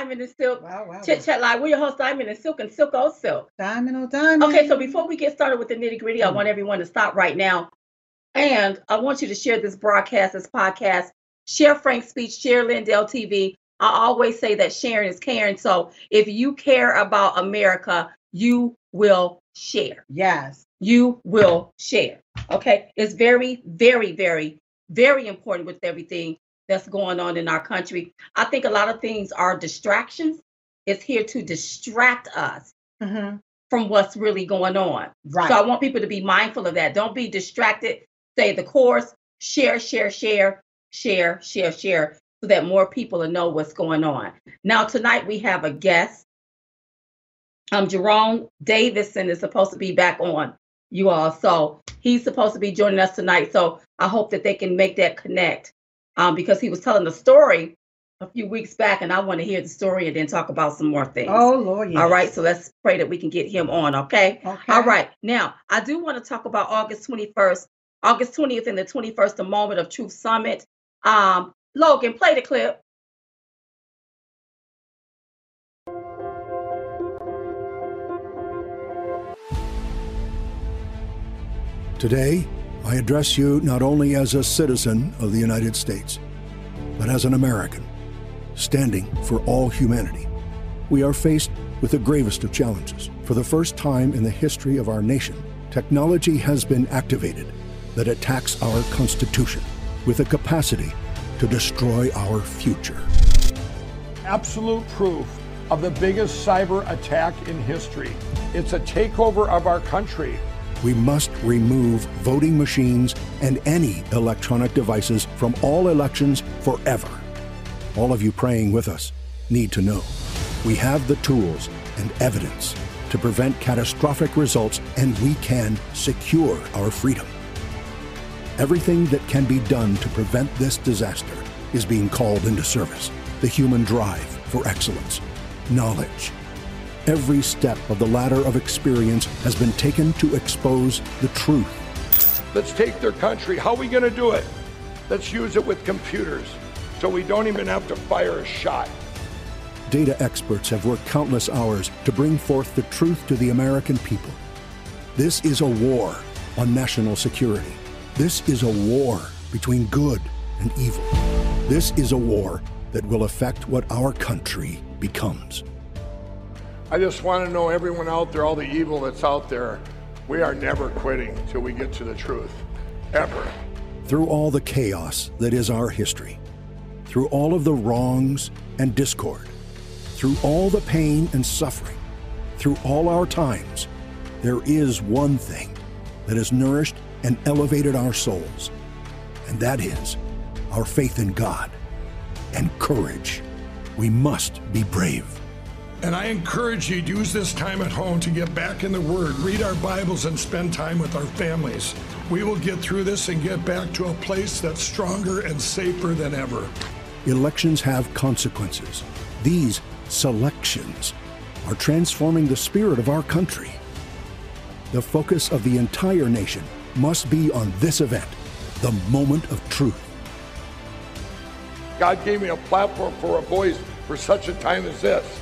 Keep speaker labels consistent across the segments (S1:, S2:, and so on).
S1: Diamond and Silk
S2: Wow, wow.
S1: Chit Chat Live. We're your host, Diamond and Silk and Silk O Silk.
S2: Diamond on diamond.
S1: Okay, so before we get started with the nitty gritty, I want everyone to stop right now. And I want you to share this broadcast, this podcast. Share Frank's speech, share Lindell TV. I always say that sharing is caring. So if you care about America, you will share.
S2: Yes.
S1: You will share. Okay. It's very, very, very, very important with everything that's going on in our country. I think a lot of things are distractions. It's here to distract us
S2: hmm
S1: from what's really going on.
S2: Right.
S1: So I want people to be mindful of that. Don't be distracted. Stay the course. Share, share, share, share, share, share, so that more people will know what's going on. Now tonight we have a guest. Um, Jerome Davison is supposed to be back on you all, so he's supposed to be joining us tonight. So I hope that they can make that connect, um, because he was telling the story a few weeks back, and I want to hear the story and then talk about some more things.
S2: oh Lord. Yes.
S1: All right, so let's pray that we can get him on, okay?
S2: Okay.
S1: All right. Now, I do want to talk about August 21st, August 20th and the 21st, the Moment of Truth Summit. Um, Logan, play the clip.
S3: Today, I address you not only as a citizen of the United States, but as an American, standing for all humanity. We are faced with the gravest of challenges. For the first time in the history of our nation, technology has been activated that attacks our Constitution with a capacity to destroy our future.
S4: absolute proof of the biggest cyber attack in history. It's a takeover of our country.
S3: We must remove voting machines and any electronic devices from all elections forever. All of you praying with us need to know we have the tools and evidence to prevent catastrophic results, and we can secure our freedom. Everything that can be done to prevent this disaster is being called into service. The human drive for excellence, knowledge, Every step of the ladder of experience has been taken to expose the truth.
S4: Let's take their country. How are we going to do it? Let's use it with computers so we don't even have to fire a shot.
S3: Data experts have worked countless hours to bring forth the truth to the American people. This is a war on national security. This is a war between good and evil. This is a war that will affect what our country becomes.
S4: I just want to know everyone out there, all the evil that's out there, we are never quitting till we get to the truth. Ever.
S3: Through all the chaos that is our history, through all of the wrongs and discord, through all the pain and suffering, through all our times, there is one thing that has nourished and elevated our souls, and that is our faith in God and courage. We must be brave.
S5: And I encourage you to use this time at home to get back in the Word, read our Bibles, and spend time with our families. We will get through this and get back to a place that's stronger and safer than ever.
S3: Elections have consequences. These selections are transforming the spirit of our country. The focus of the entire nation must be on this event, the moment of truth.
S4: God gave me a platform for a voice for such a time as this.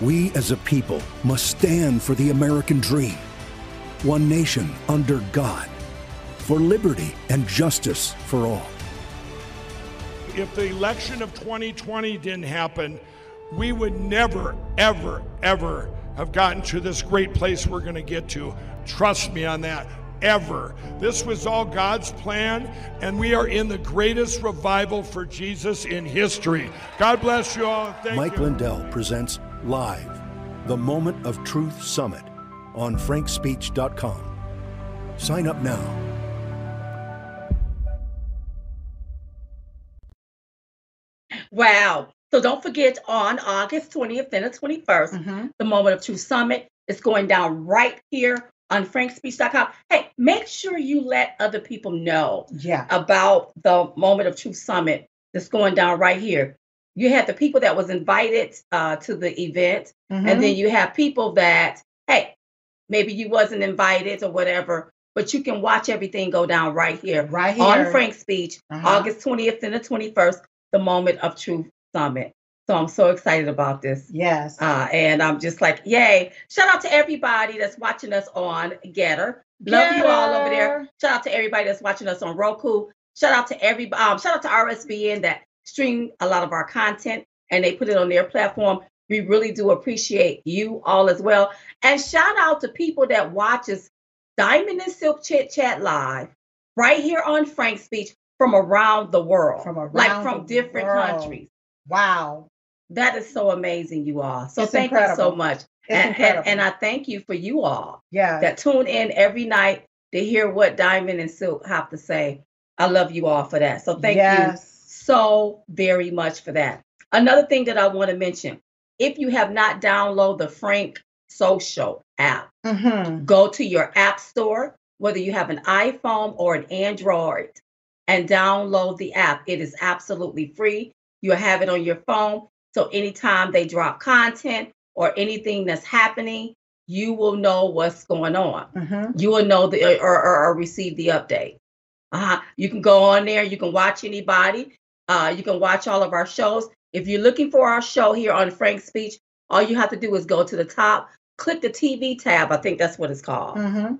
S3: We as a people must stand for the American dream. One nation under God, for liberty and justice for all.
S5: If the election of 2020 didn't happen, we would never, ever, ever have gotten to this great place we're going to get to. Trust me on that. Ever. This was all God's plan, and we are in the greatest revival for Jesus in history. God bless you all. Thank
S3: Mike
S5: you.
S3: Lindell presents live the Moment of Truth Summit on frankspeech.com. Sign up now.
S1: Wow. So don't forget on August 20th and the 21st,
S2: Mhm.
S1: the Moment of Truth Summit is going down right here on frankspeech.com. Hey, make sure you let other people know
S2: Yeah.
S1: about the Moment of Truth Summit that's going down right here. You have the people that was invited uh, to the event,
S2: Mhm.
S1: and then you have people that, hey, maybe you wasn't invited or whatever, but you can watch everything go down right here
S2: right here.
S1: on Frank's Speech,
S2: Uh-huh.
S1: August 20th and the 21st, the Moment of Truth Summit. So I'm so excited about this.
S2: Yes.
S1: Uh, and I'm just like, yay. Shout out to everybody that's watching us on GETTR. Love you all over there. Shout out to everybody that's watching us on Roku. Shout out to everybody. Um, shout out to RSBN that stream a lot of our content and they put it on their platform. We really do appreciate you all as well. And shout out to people that watches Diamond and Silk Chit Chat Live right here on Frank Speech from around the world.
S2: From
S1: like from different
S2: world.
S1: countries.
S2: Wow.
S1: That is so amazing, you all. So
S2: It's
S1: thank you so much.
S2: It's
S1: And,
S2: incredible.
S1: and, and I thank you for you all
S2: yeah.
S1: that tune in every night to hear what Diamond and Silk have to say. I love you all for that. So thank you
S2: yes.
S1: So very much for that. Another thing that I want to mention if you have not downloaded the Frank Social app,
S2: Mm-hmm.
S1: go to your app store, whether you have an iPhone or an Android, and download the app. It is absolutely free. You'll have it on your phone. So anytime they drop content or anything that's happening, you will know what's going on.
S2: Mm-hmm.
S1: You will know the or, or, or receive the update. Uh-huh. You can go on there. You can watch anybody. Uh, you can watch all of our shows. If you're looking for our show here on Frank Speech, all you have to do is go to the top, click the TV tab. I think that's what it's called
S2: Mm-hmm.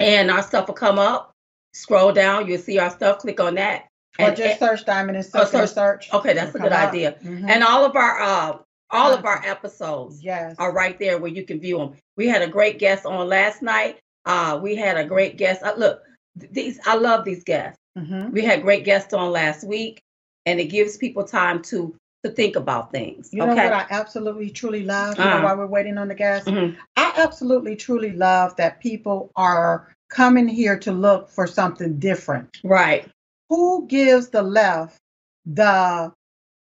S1: and our stuff will come up. Scroll down, you'll see our stuff. Click on that.
S2: Or
S1: And,
S2: just search Diamond and
S1: or
S2: Silk
S1: search-
S2: search.
S1: okay, that's a good
S2: up.
S1: idea.
S2: Mhm.
S1: and all of our uh, all of our episodes
S2: yes.
S1: are right there where you can view them. We had a great guest on last night. Uh, we had a great guest. Uh, look, these I love these guests.
S2: Mm-hmm.
S1: We had great guests on last week, and it gives people time to to think about things.
S2: You know what I absolutely truly love? You
S1: Uh-huh.
S2: know why we're waiting on the guests?
S1: Mhm.
S2: I absolutely truly love that people are coming here to look for something different.
S1: Right.
S2: Who gives the left the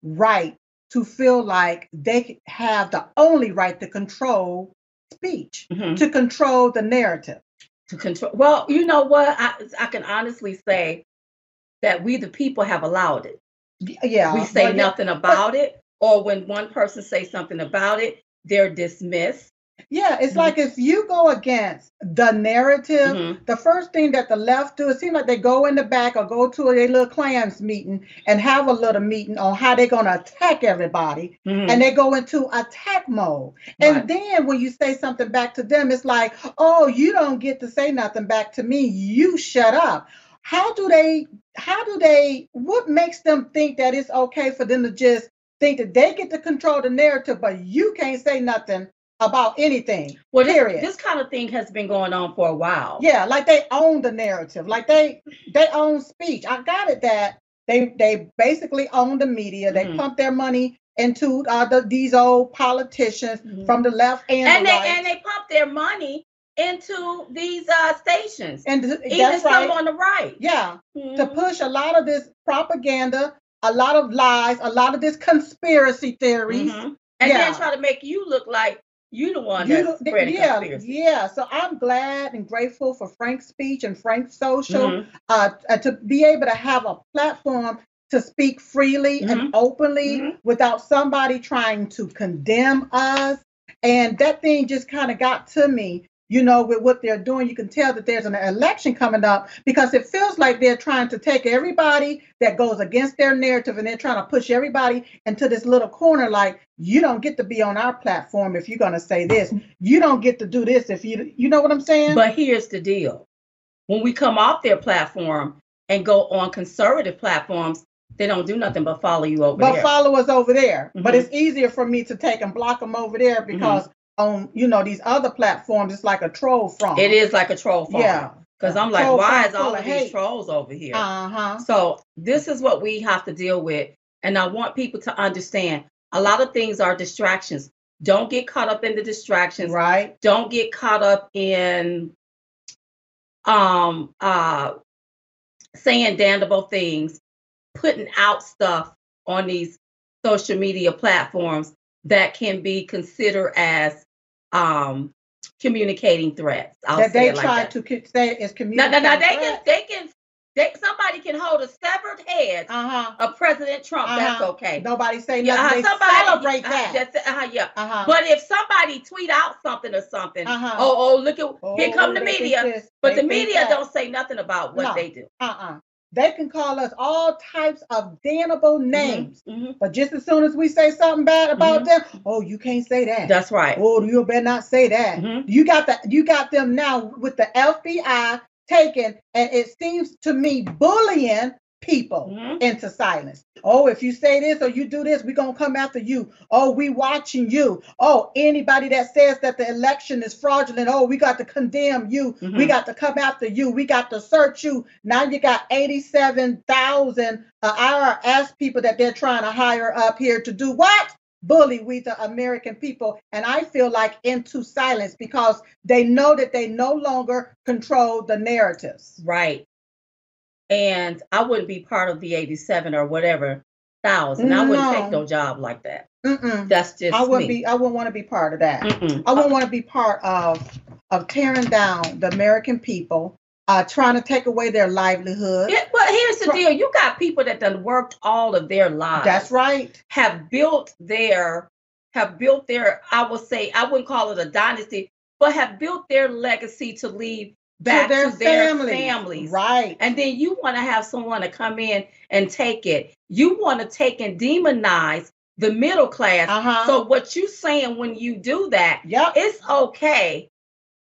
S2: right to feel like they have the only right to control speech,
S1: Mhm.
S2: to control the narrative?
S1: To control. Well, you know what? I I can honestly say that we the people have allowed it.
S2: Yeah.
S1: we say
S2: well, yeah,
S1: nothing about it, or when one person says something about it, they're dismissed.
S2: Yeah, it's
S1: Mhm.
S2: like if you go against the narrative,
S1: Mhm.
S2: the first thing that the left do, it seems like they go in the back or go to a little clans meeting and have a little meeting on how they're going to attack everybody.
S1: Mhm.
S2: And they go into attack mode. And then when you say something back to them, it's like, oh, you don't get to say nothing back to me. You shut up. How do they, how do they, what makes them think that it's okay for them to just think that they get to control the narrative, but you can't say nothing about anything?
S1: well, this,
S2: period.
S1: this kind of thing has been going on for a while.
S2: Yeah, like they own the narrative, like they they own speech. I got it that they they basically own the media. They
S1: Mhm.
S2: pump their money into uh, the, these old politicians
S1: Mhm.
S2: from the left and,
S1: and
S2: the
S1: they
S2: right.
S1: and they pump their money into these uh stations,
S2: and th-
S1: even some
S2: right.
S1: on the right.
S2: yeah, to
S1: Mhm.
S2: push a lot of this propaganda, a lot of lies, a lot of this conspiracy theories.
S1: Mhm. And
S2: Yeah.
S1: then try to make you look like you the one
S2: You
S1: that's
S2: don't-
S1: spreading
S2: yeah,
S1: conspiracy.
S2: yeah. So I'm glad and grateful for Frank's speech and Frank's social.
S1: Mhm.
S2: uh, uh, to be able to have a platform to speak freely and
S1: Mhm.
S2: openly
S1: Mhm.
S2: without somebody trying to condemn us. And that thing just kind of got to me, you know, with what they're doing. You can tell that there's an election coming up because it feels like they're trying to take everybody that goes against their narrative and they're trying to push everybody into this little corner like, you don't get to be on our platform if you're going to say this. You don't get to do this if you, you know what I'm saying?
S1: But here's the deal. When we come off their platform and go on conservative platforms, they don't do nothing but follow you over
S2: but
S1: there.
S2: But follow us over there. But
S1: Mhm.
S2: it's easier for me to take and block them over there because on you know these other platforms, it's like a troll farm.
S1: it is like a troll farm.
S2: Yeah.
S1: Because I'm like,
S2: Troll
S1: why is all of these trolls over here?
S2: Uh huh.
S1: So this is what we have to deal with. And I want people to understand a lot of things are distractions. Don't get caught up in the distractions.
S2: Right.
S1: Don't get caught up in um uh saying damnable things, putting out stuff on these social media platforms that can be considered as um communicating threats. I'll
S2: that they
S1: like
S2: try
S1: that.
S2: to say is
S1: No,
S2: community.
S1: no, no. They can, they can, they, somebody can hold a severed head
S2: Uh huh.
S1: of President Trump. That's
S2: Uh-huh.
S1: okay.
S2: Nobody say
S1: Yeah,
S2: nothing.
S1: uh,
S2: they
S1: somebody
S2: celebrate
S1: uh,
S2: that.
S1: that's- uh, yeah.
S2: Uh huh.
S1: But if somebody tweet out something or something,
S2: Uh-huh.
S1: oh, oh, look at here come the media. But
S2: they
S1: the media
S2: that.
S1: don't say nothing about what
S2: No.
S1: they do.
S2: Uh uh They can call us all types of damnable names.
S1: Mhm.
S2: But just as soon as we say something bad about
S1: Mhm.
S2: them, oh, you can't say that.
S1: That's right.
S2: Oh, you better not say that.
S1: Mhm.
S2: You got the you got them now with the FBI taking, and it seems to me bullying people
S1: Mhm.
S2: into silence. Oh, if you say this or you do this, we're gonna come after you. Oh, we watching you. Oh, anybody that says that the election is fraudulent, oh, we got to condemn you. We
S1: Mhm.
S2: got to come after you. We got to search you. Now you got 87,000 uh, IRS people that they're trying to hire up here to do what? Bully we the American people. And I feel like into silence because they know that they no longer control the narratives.
S1: Right. And I wouldn't be part of the 87 or whatever thousand. I wouldn't take
S2: No.
S1: no job like that.
S2: Mm-mm.
S1: That's just
S2: I wouldn't
S1: me.
S2: be. I wouldn't want to be part of that.
S1: Mm-mm.
S2: I wouldn't want to be part of of tearing down the American people, uh, trying to take away their livelihood.
S1: Yeah, but here's the deal: you got people that done worked all of their lives.
S2: That's right.
S1: Have built their, have built their. I will say, I wouldn't call it a dynasty, but have built their legacy to leave back
S2: to their, families.
S1: families.
S2: Right.
S1: And then you want to have someone to come in and take it. You want to take and demonize the middle class.
S2: Uh huh.
S1: So what you saying when you do that,
S2: yep.
S1: it's okay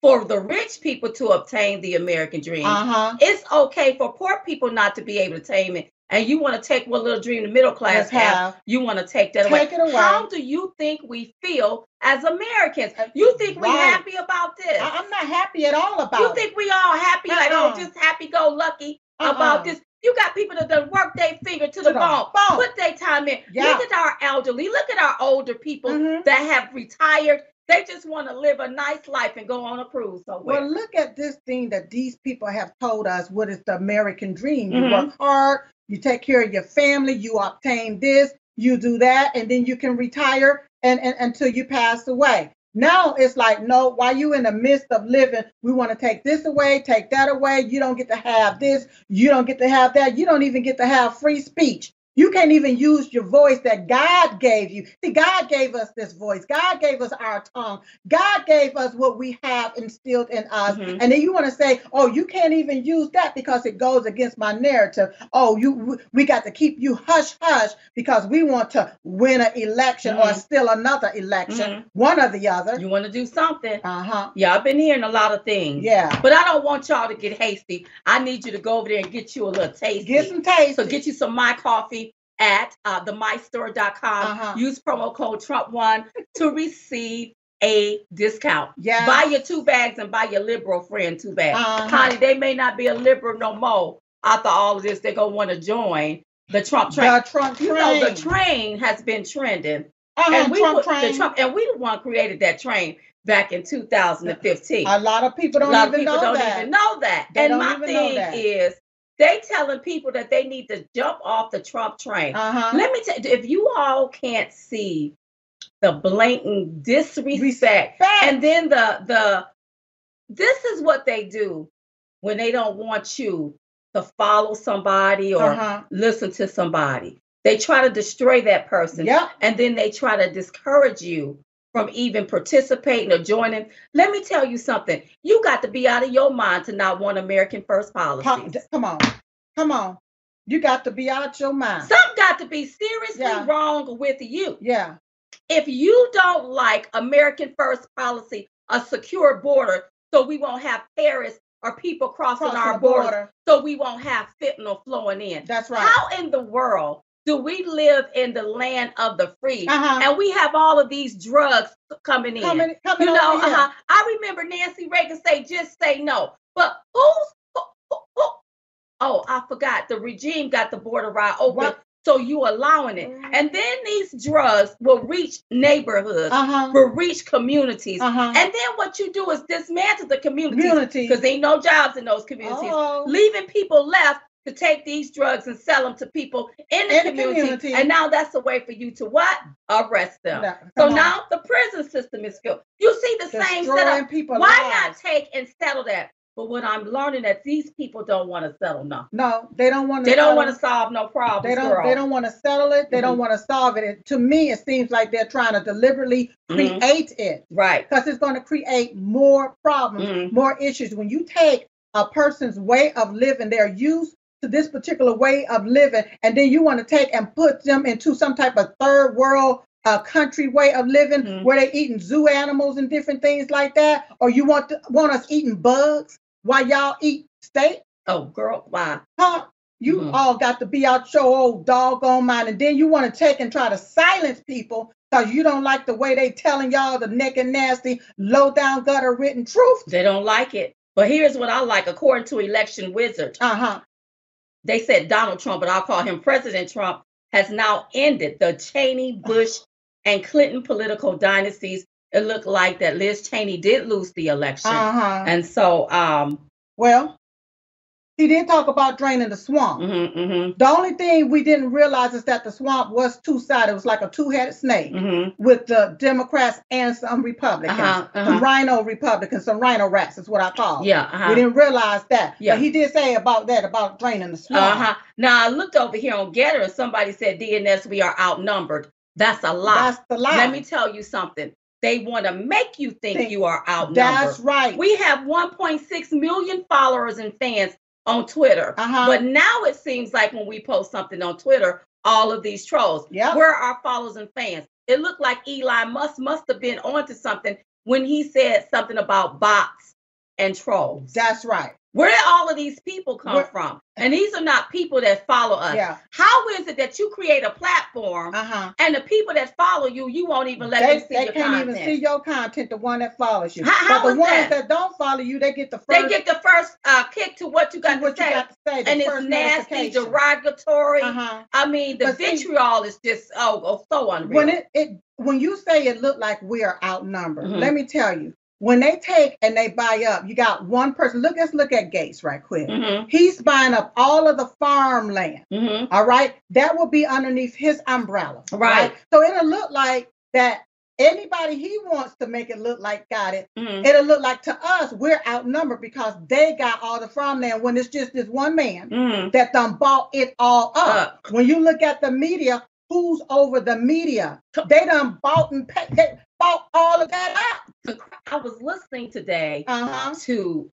S1: for the rich people to obtain the American dream.
S2: Uh huh.
S1: It's okay for poor people not to be able to attain it. And you want to take what little dream the middle class have,
S2: have.
S1: you want to take that
S2: Take
S1: away.
S2: it away.
S1: How do you think we feel as Americans?
S2: Uh,
S1: You think we're happy about this?
S2: I, I'm not happy at all about it.
S1: you
S2: it.
S1: think we all happy, like,
S2: Uh-uh.
S1: oh, just happy go lucky
S2: Uh-uh.
S1: about this? You got people that done work their finger to,
S2: To
S1: the
S2: the
S1: bone,
S2: bone.
S1: put their time in.
S2: Yeah.
S1: Look at our elderly, look at our older people
S2: Mhm.
S1: that have retired. They just want to live a nice life and go on a cruise somewhere.
S2: Well, look at this thing that these people have told us what is the American dream. You
S1: Mhm.
S2: work hard, you take care of your family, you obtain this, you do that, and then you can retire and, and until you pass away. Now it's like, no, while you in the midst of living, we want to take this away, take that away. You don't get to have this, you don't get to have that, you don't even get to have free speech. You can't even use your voice that God gave you. See, God gave us this voice. God gave us our tongue. God gave us what we have instilled in us.
S1: Mhm.
S2: And then you want to say, oh, you can't even use that because it goes against my narrative. Oh, you we got to keep you hush hush because we want to win an election or
S1: Mhm.
S2: still another election,
S1: Mhm.
S2: one or the other.
S1: You want to do something.
S2: Uh-huh.
S1: Yeah, I've been hearing a lot of things.
S2: Yeah.
S1: But I don't want y'all to get hasty. I need you to go over there and get you a little taste.
S2: Get some taste.
S1: So get you some My Coffee at uh, themystore.com.
S2: Uh-huh.
S1: Use promo code Trump1 to receive a discount.
S2: Yeah.
S1: Buy your two bags and buy your liberal friend two bags.
S2: Uh-huh.
S1: Honey, they may not be a liberal no more. After all of this, they're going to want to join the Trump train.
S2: The Trump train.
S1: you know, the train has been trending.
S2: uh-huh,
S1: and we
S2: Trump
S1: put
S2: train.
S1: the Trump, and we the one created that train back in 2015
S2: A lot of people don't
S1: lot of
S2: even
S1: people
S2: know
S1: don't
S2: that.
S1: even know that.
S2: They
S1: and my thing is, they telling people that they need to jump off the Trump train.
S2: Uh-huh.
S1: Let me tell you, if you all can't see the blatant disrespect,
S2: Respect.
S1: and then the the this is what they do when they don't want you to follow somebody or
S2: Uh-huh.
S1: listen to somebody. They try to destroy that person
S2: Yep.
S1: and then they try to discourage you from even participating or joining. Let me tell you something. You got to be out of your mind to not want American first policy.
S2: come on. Come on. You got to be out of your mind.
S1: Something got to be seriously
S2: Yeah.
S1: wrong with you.
S2: yeah.
S1: If you don't like American first policy, a secure border, so we won't have terrorists or people crossing
S2: Crossing
S1: our
S2: the
S1: borders,
S2: border.
S1: so we won't have fentanyl flowing in.
S2: That's right.
S1: How in the world do we live in the land of the free
S2: Uh-huh.
S1: and we have all of these drugs coming in?
S2: Coming, coming
S1: you know, uh-huh. I remember Nancy Reagan say, "Just say no." But who's who, who, who? Oh, I forgot. The regime got the border right open,
S2: What?
S1: so you allowing it,
S2: Mhm.
S1: and then these drugs will reach neighborhoods,
S2: Uh-huh.
S1: will reach communities,
S2: Uh-huh.
S1: and then what you do is dismantle the communities because ain't no jobs in those communities,
S2: Oh.
S1: leaving people left to take these drugs and sell them to people in the,
S2: In the
S1: community.
S2: community.
S1: And now that's a way for you to what? Arrest them.
S2: Yeah,
S1: So
S2: on.
S1: now the prison system is filled. You see the same
S2: Destroying
S1: setup.
S2: people
S1: Why
S2: lives.
S1: not take and settle that? But what I'm learning that these people don't want to settle now.
S2: No, they don't want to.
S1: They don't want to solve no problems,
S2: They don't.
S1: girl.
S2: They don't want to settle it. They don't
S1: Mhm.
S2: want to solve it. it. To me, it seems like they're trying to deliberately
S1: Mhm.
S2: create it
S1: Right.
S2: because it's going to create more problems,
S1: Mhm.
S2: more issues. When you take a person's way of living, their use to this particular way of living, and then you want to take and put them into some type of third world uh, country way of living
S1: Mhm.
S2: where they're eating zoo animals and different things like that, or you want to, want us eating bugs while y'all eat steak?
S1: Oh, girl, why?
S2: Huh? You
S1: Mhm.
S2: all got to be out your old doggone mind, and then you want to take and try to silence people because you don't like the way they telling y'all the naked, nasty, low down, gutter written truth.
S1: They don't like it. But here's what I like. According to Election Wizard,
S2: Uh huh.
S1: They said Donald Trump, but I'll call him President Trump, has now ended the Cheney, Bush, and Clinton political dynasties. It looked like that Liz Cheney did lose the election.
S2: Uh huh.
S1: And so, um,
S2: Well, he didn't talk about draining the swamp.
S1: mhm, mhm,
S2: The only thing we didn't realize is that the swamp was two sided. It was like a two headed snake
S1: mhm.
S2: with the Democrats and some Republicans,
S1: Uh-huh,
S2: some
S1: uh-huh.
S2: RINO Republicans, some RINO rats is what I call.
S1: Yeah,
S2: We
S1: uh-huh.
S2: didn't realize that.
S1: Yeah.
S2: But he did say about that, about draining the swamp.
S1: Uh-huh. Now I looked over here on GETTR and somebody said DNS, we are outnumbered. That's a lie.
S2: That's the lie.
S1: Let me tell you something. They want to make you think
S2: Think-
S1: you are outnumbered.
S2: That's right.
S1: We have 1.6 million followers and fans on Twitter.
S2: Uh-huh.
S1: But now it seems like when we post something on Twitter, all of these trolls.
S2: Yep.
S1: Where are our followers and fans? It looked like Elon Musk must have been onto something when he said something about bots and trolls.
S2: That's right.
S1: Where did all of these people come
S2: Where-
S1: from? And these are not people that follow us.
S2: Yeah.
S1: How is it that you create a platform
S2: Uh huh.
S1: and the people that follow you, you won't even let
S2: They,
S1: them see
S2: they
S1: your
S2: can't
S1: content?
S2: even see your content, the one that follows you.
S1: How- how
S2: but the ones
S1: that?
S2: that? don't follow you, they get the first
S1: they get the first uh, kick to what you got
S2: what
S1: to
S2: you
S1: say.
S2: got to say.
S1: And it's nasty, derogatory.
S2: Uh-huh.
S1: I mean, the
S2: But see-
S1: vitriol is just oh, oh so unreal.
S2: When it, it when you say it looked like we are outnumbered,
S1: Mhm.
S2: let me tell you, when they take and they buy up, you got one person. Look, let's look at Gates right quick.
S1: hmm
S2: He's buying up all of the farmland.
S1: hmm
S2: All right, that will be underneath his umbrella.
S1: Right.
S2: So it'll look like that. Anybody he wants to make it look like got it.
S1: hmm
S2: It'll look like to us we're outnumbered because they got all the farmland when it's just this one man
S1: hmm
S2: that done bought it all up.
S1: Up.
S2: When you look at the media, who's over the media? They done bought and paid, they bought all of that up.
S1: I was listening today
S2: Uh-huh.
S1: to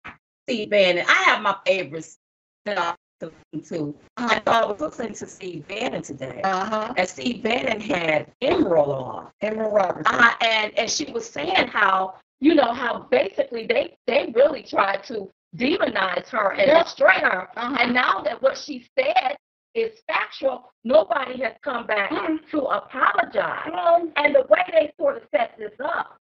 S1: Steve Bannon. I have my favorites that I to listen to. I thought I was listening to Steve Bannon today.
S2: Uh-huh.
S1: and Steve Bannon had Emerald on.
S2: Emerald Robinson.
S1: Uh, and and she was saying how you know how basically they they really tried to demonize her and
S2: Yeah.
S1: destroy her.
S2: Uh-huh.
S1: And now that what she said is factual, nobody has come back
S2: Mm.
S1: to apologize.
S2: Um,
S1: And the way they sort of set this up,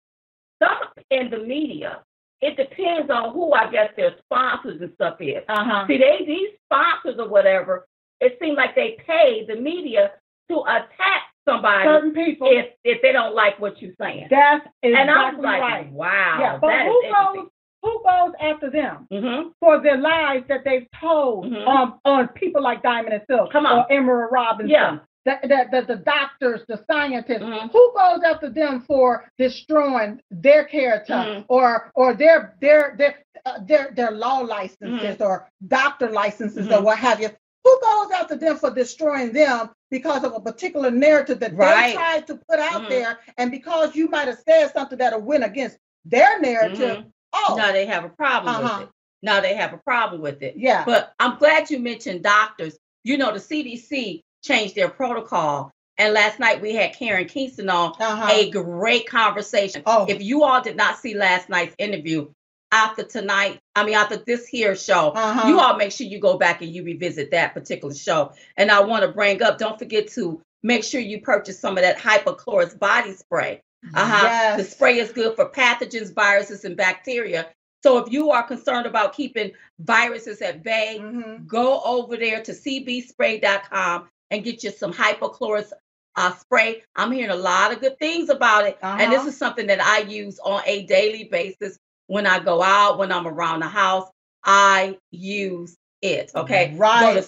S1: some in the media, it depends on who I guess their sponsors and stuff is.
S2: uh-huh.
S1: See, they these sponsors or whatever, it seems like they pay the media to attack somebody
S2: Certain people.
S1: if if they don't like what you're saying.
S2: That's exactly
S1: and I was like,
S2: right.
S1: wow,
S2: yeah, but who goes who goes after them
S1: hmm
S2: for their lies that they've told
S1: Mhm.
S2: on on people like Diamond and Silk
S1: Come on.
S2: or Emerald Robinson?
S1: Yeah.
S2: The, the, the, doctors, the scientists,
S1: Mhm.
S2: who goes after them for destroying their character
S1: Mhm.
S2: or or their their their uh, their their law licenses
S1: Mm-hmm.
S2: or doctor licenses or
S1: Mhm.
S2: what have you? Who goes after them for destroying them because of a particular narrative that
S1: Right.
S2: they tried to put out
S1: Mhm.
S2: there, and because you might have said something that'll win against their narrative?
S1: Mhm.
S2: Oh,
S1: Now they have a problem
S2: Uh-huh.
S1: with it. Now they have a problem with it.
S2: yeah.
S1: But I'm glad you mentioned doctors. You know, the CDC changed their protocol. And last night we had Karen Kingston on
S2: Uh-huh.
S1: a great conversation.
S2: Oh.
S1: If you all did not see last night's interview, after tonight, I mean, after this here show,
S2: Uh-huh.
S1: you all make sure you go back and you revisit that particular show. And I want to bring up, don't forget to make sure you purchase some of that hypochlorous body spray. Uh-huh.
S2: Yes.
S1: The spray is good for pathogens, viruses, and bacteria. So if you are concerned about keeping viruses at bay,
S2: Mhm.
S1: go over there to cbspray.com and get you some hypochlorous uh, spray. I'm hearing a lot of good things about it. And this
S2: Uh-huh.
S1: is something that I use on a daily basis when I go out, when I'm around the house. I use it. Okay.
S2: Right.
S1: Go to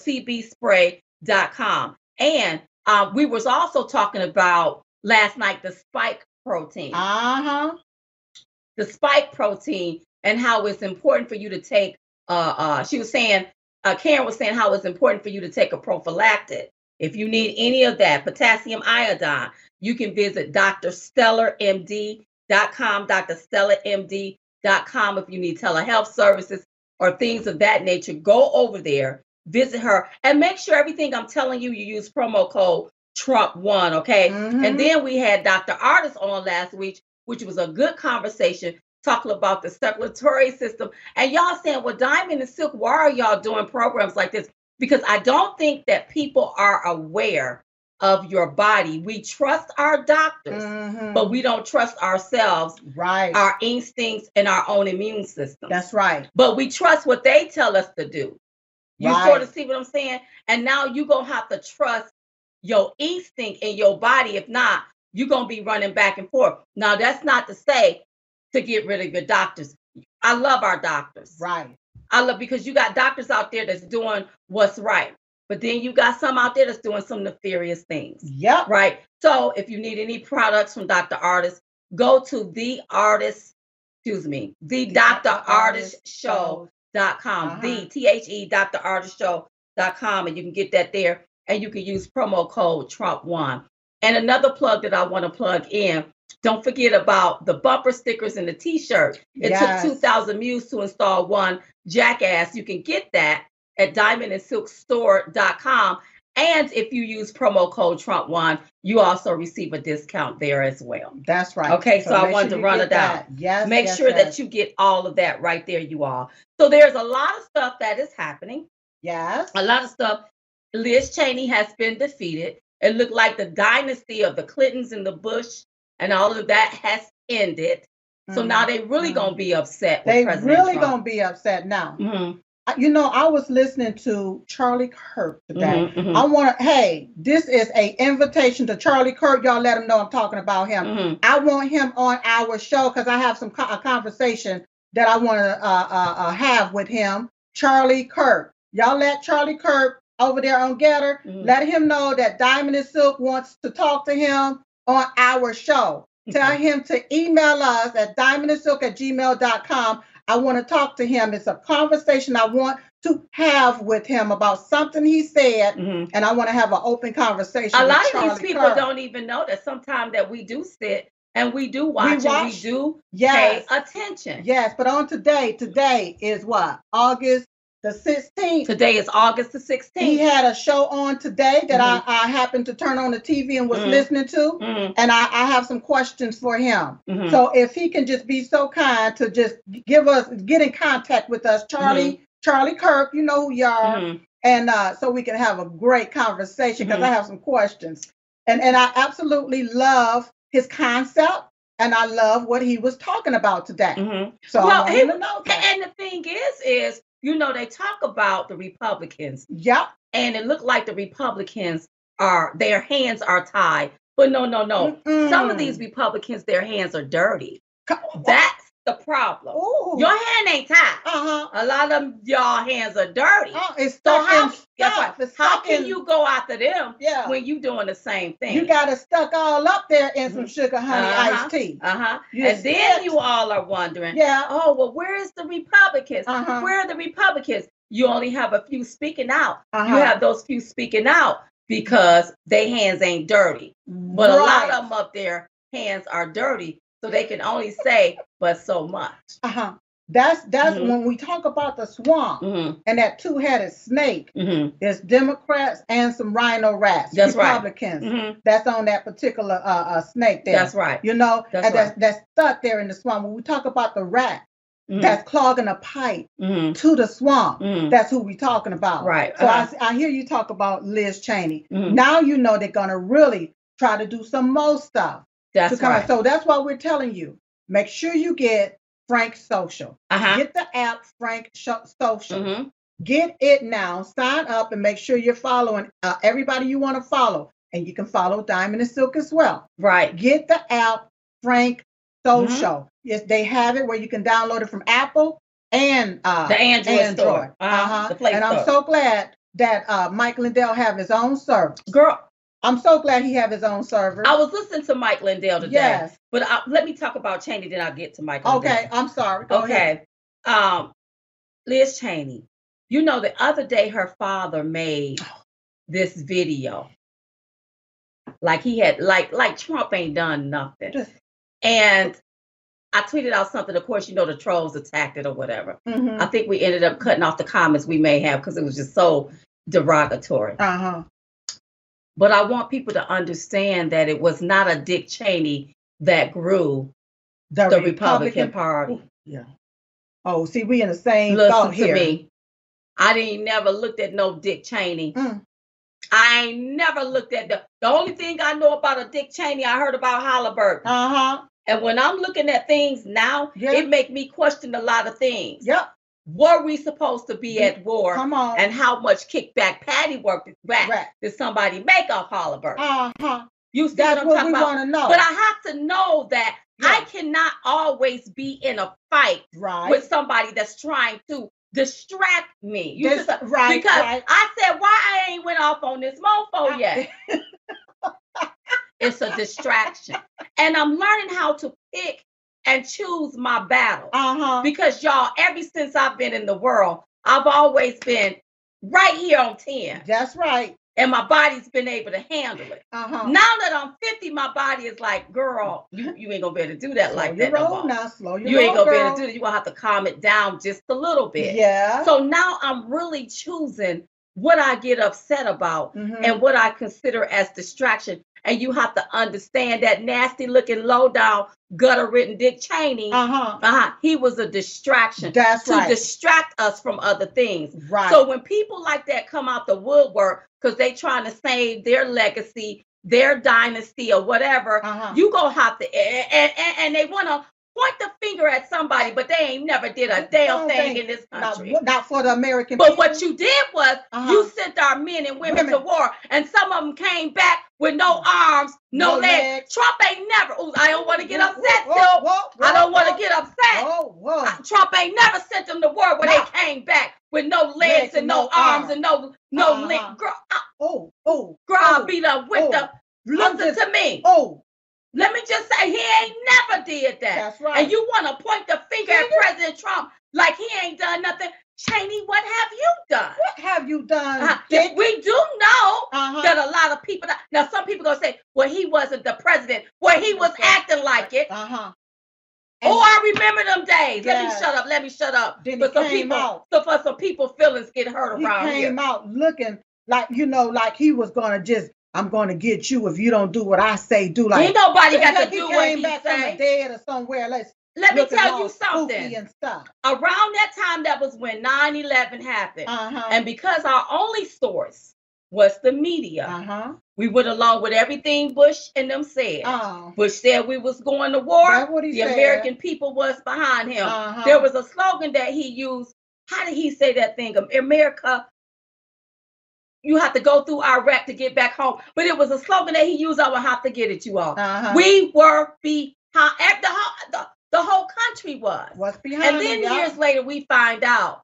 S1: cbspray.com. And uh, we was also talking about last night the spike protein
S2: Uh-huh.
S1: the spike protein and how it's important for you to take uh uh she was saying uh Karen was saying how it's important for you to take a prophylactic. If you need any of that, potassium iodine, you can visit drstellamd.com, drstellamd.com if you need telehealth services or things of that nature. Go over there, visit her and make sure everything I'm telling you, you use promo code Trump1, okay?
S2: Mhm.
S1: And then we had Dr. Ardis on last week, which was a good conversation talking about the circulatory system. And y'all saying, well, Diamond and Silk, why are y'all doing programs like this? Because I don't think that people are aware of your body. We trust our doctors,
S2: Mhm.
S1: but we don't trust ourselves,
S2: right.
S1: our instincts, and our own immune system.
S2: That's right.
S1: but we trust what they tell us to do. You
S2: Right.
S1: sort of see what I'm saying? And now you're going to have to trust your instinct and your body. If not, you're going to be running back and forth. Now, that's not to say to get rid of your doctors. I love our doctors.
S2: Right.
S1: I love because you got doctors out there that's doing what's right. But then you got some out there that's doing some nefarious things.
S2: Yep.
S1: Right. So if you need any products from Dr. Ardis, go to the Ardis, excuse me, the Dr. Ardis Show dot com
S2: Uh-huh.
S1: the t-h-e dr ardis show dot com and you can get that there and you can use promo code trump one and another plug that i want to plug in don't forget about the bumper stickers and the t-shirt it
S2: Yes.
S1: took 2000 muse to install one jackass you can get that at diamondandsilkstore.com and if you use promo code trump one you also receive a discount there as well
S2: That's right.
S1: Okay, so I
S2: make
S1: wanted to run it down.
S2: Yes.
S1: make
S2: yes,
S1: sure
S2: yes.
S1: that you get all of that right there you all so there's a lot of stuff that is happening
S2: Yes.
S1: a lot of stuff liz cheney has been defeated it looked like the dynasty of the clintons and the bush and all of that has ended so now they really gonna be upset with
S2: They
S1: President
S2: really
S1: Trump.
S2: gonna be upset now.
S1: Mhm,
S2: You know, I was listening to Charlie Kirk today.
S1: mhm, mhm,
S2: I want to. Hey, this is a invitation to Charlie Kirk. Y'all let him know I'm talking about him.
S1: mhm.
S2: I want him on our show because I have some co- a conversation that I want to uh, uh, uh, have with him. Charlie Kirk. Y'all let Charlie Kirk over there on GETTR.
S1: Mhm.
S2: Let him know that Diamond and Silk wants to talk to him on our show. Tell him to email us at diamondandsilk at gmail.com. I want to talk to him. It's a conversation I want to have with him about something he said,
S1: Mhm.
S2: and I want to have an open conversation.
S1: a lot of
S2: Charlie
S1: these people
S2: Kirk.
S1: don't even know that sometimes that we do sit and we do watch, and we do
S2: Yes.
S1: pay attention
S2: Yes, but on today, today is what? August the 16th.
S1: today is august the 16th
S2: He had a show on today that
S1: Mm-hmm.
S2: I, I happened to turn on the TV and was
S1: Mhm.
S2: listening to.
S1: Mhm,
S2: And I, I have some questions for him.
S1: mhm.
S2: So if he can just be so kind to just give us, get in contact with us, Charlie, Charlie Kirk, you know who you are,
S1: Mhm.
S2: and uh, so we can have a great conversation because. I have some questions. And and I absolutely love his concept, and I love what he was talking about today.
S1: Mhm.
S2: So
S1: Well, he-. And the thing is, is you know they talk about the Republicans,
S2: Yep.
S1: and it looked like the Republicans are their hands are tied. But no, no, no. Some of these Republicans, their hands are dirty. That's the problem.
S2: Ooh.
S1: Your hand ain't tied.
S2: uh-huh.
S1: A lot of y'all hands are dirty.
S2: Oh, it's
S1: So
S2: stuck
S1: how,
S2: in
S1: guess
S2: stuff.
S1: what?
S2: It's
S1: how
S2: stuck
S1: can
S2: in-
S1: you go after them
S2: Yeah.
S1: when you doing the same thing?
S2: You got it stuck all up there in some sugar honey
S1: Uh-huh.
S2: iced tea.
S1: uh-huh.
S2: You
S1: And then you all are wondering,
S2: Yeah.
S1: oh well, where is the Republicans?
S2: Uh-huh.
S1: Where are the Republicans? You only have a few speaking out.
S2: Uh-huh.
S1: You have those few speaking out because their hands ain't dirty. But a lot of them up there hands are dirty, so they can only say but so much.
S2: Uh-huh. That's that's
S1: Mhm.
S2: when we talk about the swamp
S1: Mm-hmm.
S2: and that two-headed snake.
S1: Mm-hmm.
S2: There's Democrats and some RINO rats,
S1: That's right.
S2: Republicans.
S1: Mm-hmm.
S2: That's on that particular uh, uh, snake there.
S1: That's right.
S2: You know,
S1: That's
S2: and that's,
S1: right.
S2: that's stuck there in the swamp. When we talk about the rat
S1: Mhm.
S2: that's clogging a pipe
S1: Mhm.
S2: to the swamp,
S1: Mhm.
S2: that's who we're talking about.
S1: Right.
S2: So
S1: uh-huh.
S2: I, I hear you talk about Liz Cheney.
S1: Mhm.
S2: Now you know they're gonna really try to do some more stuff.
S1: That's
S2: to come
S1: right.
S2: So that's why we're telling you, make sure you get Frank Social.
S1: Uh-huh.
S2: Get the app Frank Social.
S1: Mhm.
S2: Get it now. Sign up and make sure you're following uh, everybody you want to follow. And you can follow Diamond and Silk as well.
S1: Right.
S2: Get the app Frank
S1: Mm-hmm.
S2: Social. Yes, they have it where you can download it from Apple and uh,
S1: The Android store. Uh-huh.
S2: Uh-huh.
S1: The
S2: and I'm so glad that uh, Mike Lindell have his own server.
S1: Girl,
S2: I'm so glad he have his own server.
S1: I was listening to Mike Lindell today.
S2: Yes.
S1: But I, let me talk about Cheney, then I'll get to Mike Lindell.
S2: Okay, I'm sorry. Go ahead.
S1: Okay. Um, Liz Cheney, you know, the other day her father made this video. Like he had like like Trump ain't done nothing. And I tweeted out something. Of course, you know the trolls attacked it or whatever.
S2: Mm-hmm.
S1: I think we ended up cutting off the comments we may have because it was just so derogatory.
S2: Uh-huh.
S1: But I want people to understand that it was not a Dick Cheney that grew the Republican Party.
S2: Yeah. Oh, see, we in the same
S1: Listen
S2: thought
S1: to
S2: here.
S1: me. I didn't never looked at no Dick Cheney.
S2: Mm.
S1: I ain't never looked at the. The only thing I know about a Dick Cheney, I heard about Halliburton.
S2: Uh-huh.
S1: and when I'm looking at things now, it make me question a lot of things.
S2: Yep.
S1: Were we supposed to be at war?
S2: Come on.
S1: And how much kickback Patty worked back
S2: Right.
S1: did somebody make off Halliburton?
S2: Uh-huh.
S1: you see
S2: That's
S1: what I'm
S2: what
S1: talking
S2: we
S1: about?
S2: want to know.
S1: But I have to know that I cannot always be in a fight
S2: right.
S1: with somebody that's trying to distract me. You
S2: This-
S1: just-
S2: right,
S1: because
S2: right.
S1: I said, why I ain't went off on this mofo yet? it's a distraction. And I'm learning how to pick and choose my battle.
S2: Uh-huh.
S1: Because y'all, ever since I've been in the world, I've always been right here on 10.
S2: That's right.
S1: And my body's been able to handle it.
S2: Uh-huh.
S1: Now that I'm 50, my body is like, girl, you, you ain't gonna be able to do that like
S2: Slow
S1: that.
S2: your
S1: no
S2: roll
S1: more.
S2: now. Slow
S1: You ain't gonna be able to do that. You're gonna have to calm it down just a little bit.
S2: Yeah.
S1: So now I'm really choosing what I get upset about
S2: Mhm.
S1: and what I consider as distraction. And you have to understand that nasty looking, low down, gutter written Dick Cheney.
S2: uh-huh.
S1: Uh-huh. He was a distraction
S2: That's
S1: to
S2: right.
S1: distract us from other things.
S2: right.
S1: So when people like that come out the woodwork because they trying to save their legacy, their dynasty, or whatever,
S2: uh-huh.
S1: you gonna have to and, and, and they wanna point the finger at somebody, but they ain't never did a damn thing in this country.
S2: not for the American people.
S1: But
S2: people.
S1: what you did was
S2: Uh-huh.
S1: you sent our men and women, to war, and some of them came back with no arms, no,
S2: No
S1: legs.
S2: legs.
S1: Trump ain't never. Ooh, I don't want to get upset,
S2: whoa, whoa,
S1: I don't want to get upset.
S2: Whoa, whoa.
S1: Trump ain't never sent them to war where
S2: No.
S1: they came back with no legs, and no, arms and no no
S2: Uh-huh.
S1: leg. Girl, I,
S2: Oh, oh,
S1: girl, I'll
S2: oh,
S1: be done with
S2: oh.
S1: the. Listen to me.
S2: oh.
S1: Let me just say, he ain't never did that.
S2: That's right.
S1: And you want to point the finger at President Trump like he ain't done nothing. Cheney, what have you done?
S2: What have you done,
S1: Uh,
S2: Dick?
S1: we do know
S2: Uh-huh.
S1: that a lot of people. Now, some people gonna say, "Well, he wasn't the president. Well, he was
S2: Okay.
S1: acting like it."
S2: Uh-huh.
S1: Oh, I remember them days. Let me shut up. Let me shut up.
S2: Then
S1: For
S2: he
S1: some
S2: came
S1: people,
S2: out.
S1: so for some people, feelings get hurt
S2: he
S1: around
S2: came
S1: here.
S2: out looking like you know, like he was gonna just, I'm gonna get you if you don't do what I say. Do like
S1: Ain't nobody got
S2: like
S1: to do what
S2: came
S1: he
S2: back from the
S1: say.
S2: dead or somewhere. Let's
S1: Let me tell you something.
S2: and stuff.
S1: Around that time, that was when 9/11 happened,
S2: Uh-huh.
S1: and because our only source was the media,
S2: uh-huh.
S1: we went along with everything Bush and them said.
S2: Oh.
S1: Bush said we was going to war.
S2: That's what he
S1: the
S2: said.
S1: American people was behind him.
S2: Uh-huh.
S1: There was a slogan that he used. How did he say that thing? America, you have to go through Iraq to get back home. But it was a slogan that he used. I will have to get it, you all.
S2: Uh-huh.
S1: We were behind. The whole, the, the whole country was.
S2: What's behind
S1: And then years later, we find out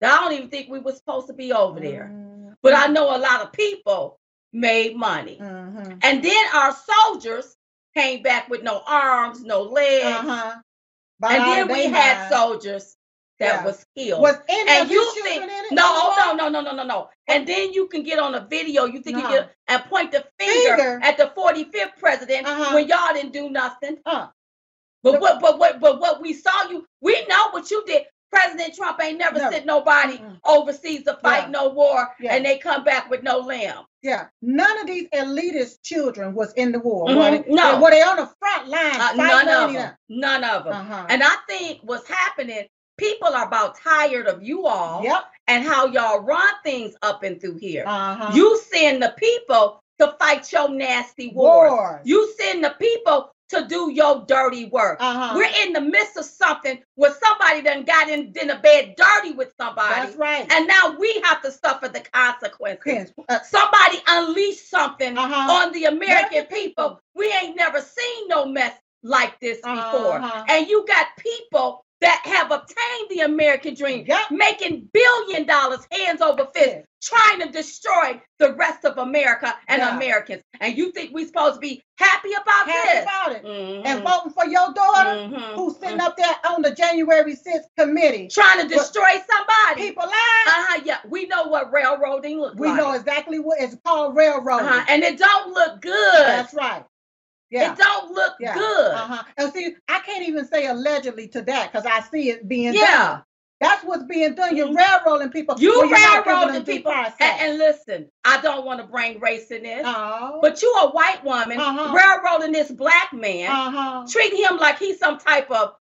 S1: that I don't even think we were supposed to be over there.
S2: Mhm.
S1: But I know a lot of people made money.
S2: Mhm.
S1: And then our soldiers came back with no arms, no legs.
S2: Uh-huh.
S1: And then we had soldiers that
S2: Yeah.
S1: was killed.
S2: Was any
S1: and
S2: of
S1: you think no, oh, no, no, no, no, no, no. And then you can get on a video. You think
S2: No.
S1: you get and point the finger,
S2: Finger.
S1: at the 45th president
S2: Uh-huh.
S1: when y'all didn't do nothing.
S2: Uh,
S1: But
S2: The-
S1: what, but what, but what we saw you, we know what you did. President Trump ain't never
S2: Never.
S1: sent nobody overseas to fight
S2: Yeah.
S1: no war,
S2: Yeah.
S1: and they come back with no limb.
S2: yeah. None of these elitist children was in the war.
S1: Mhm.
S2: Were they?
S1: No.
S2: Were they on the front line
S1: Uh,
S2: fighting
S1: none of them. None of them.
S2: Uh-huh.
S1: And I think what's happening, people are about tired of you all
S2: Yep.
S1: and how y'all run things up and through here.
S2: Uh-huh.
S1: You send the people to fight your nasty wars.
S2: Wars.
S1: You send the people to do your dirty work.
S2: Uh-huh.
S1: We're in the midst of something where somebody done got in, in a bed dirty with somebody.
S2: That's right.
S1: And now we have to suffer the consequences.
S2: Uh,
S1: Somebody unleashed something
S2: Uh-huh.
S1: on the American people. We ain't never seen no mess like this before.
S2: Uh-huh.
S1: And you got people that have obtained the American dream,
S2: Yep.
S1: making billion dollars hands over fist,
S2: Yeah.
S1: trying to destroy the rest of America and
S2: Yeah.
S1: Americans. And you think we're supposed to be happy about
S2: happy
S1: this?
S2: about it.
S1: Mhm.
S2: And voting for your daughter
S1: Mhm.
S2: who's sitting up there on the January 6th committee.
S1: trying to destroy somebody.
S2: People lying.
S1: Uh-huh, yeah, we know what railroading looks
S2: we
S1: like.
S2: know exactly what it's called railroad.
S1: uh-huh, and it don't look good.
S2: That's right. Yeah.
S1: It don't look
S2: Yeah.
S1: good.
S2: Uh-huh. And see, I can't even say allegedly to that because I see it being done.
S1: Yeah.
S2: That's what's being done. You're
S1: Mhm.
S2: railroading people.
S1: You
S2: when you're not giving
S1: railroading people. And, and listen, I don't want to bring race in this,
S2: Oh.
S1: but you a white woman
S2: Uh-huh.
S1: railroading this black man,
S2: uh-huh.
S1: treating him like he's some type of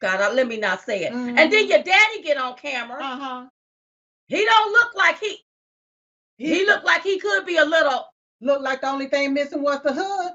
S1: God. uh, Let me not say it.
S2: Mhm.
S1: And then your daddy get on camera.
S2: Uh-huh.
S1: He don't look like he. He looked like he could be a little.
S2: looked like the only thing missing was the hood.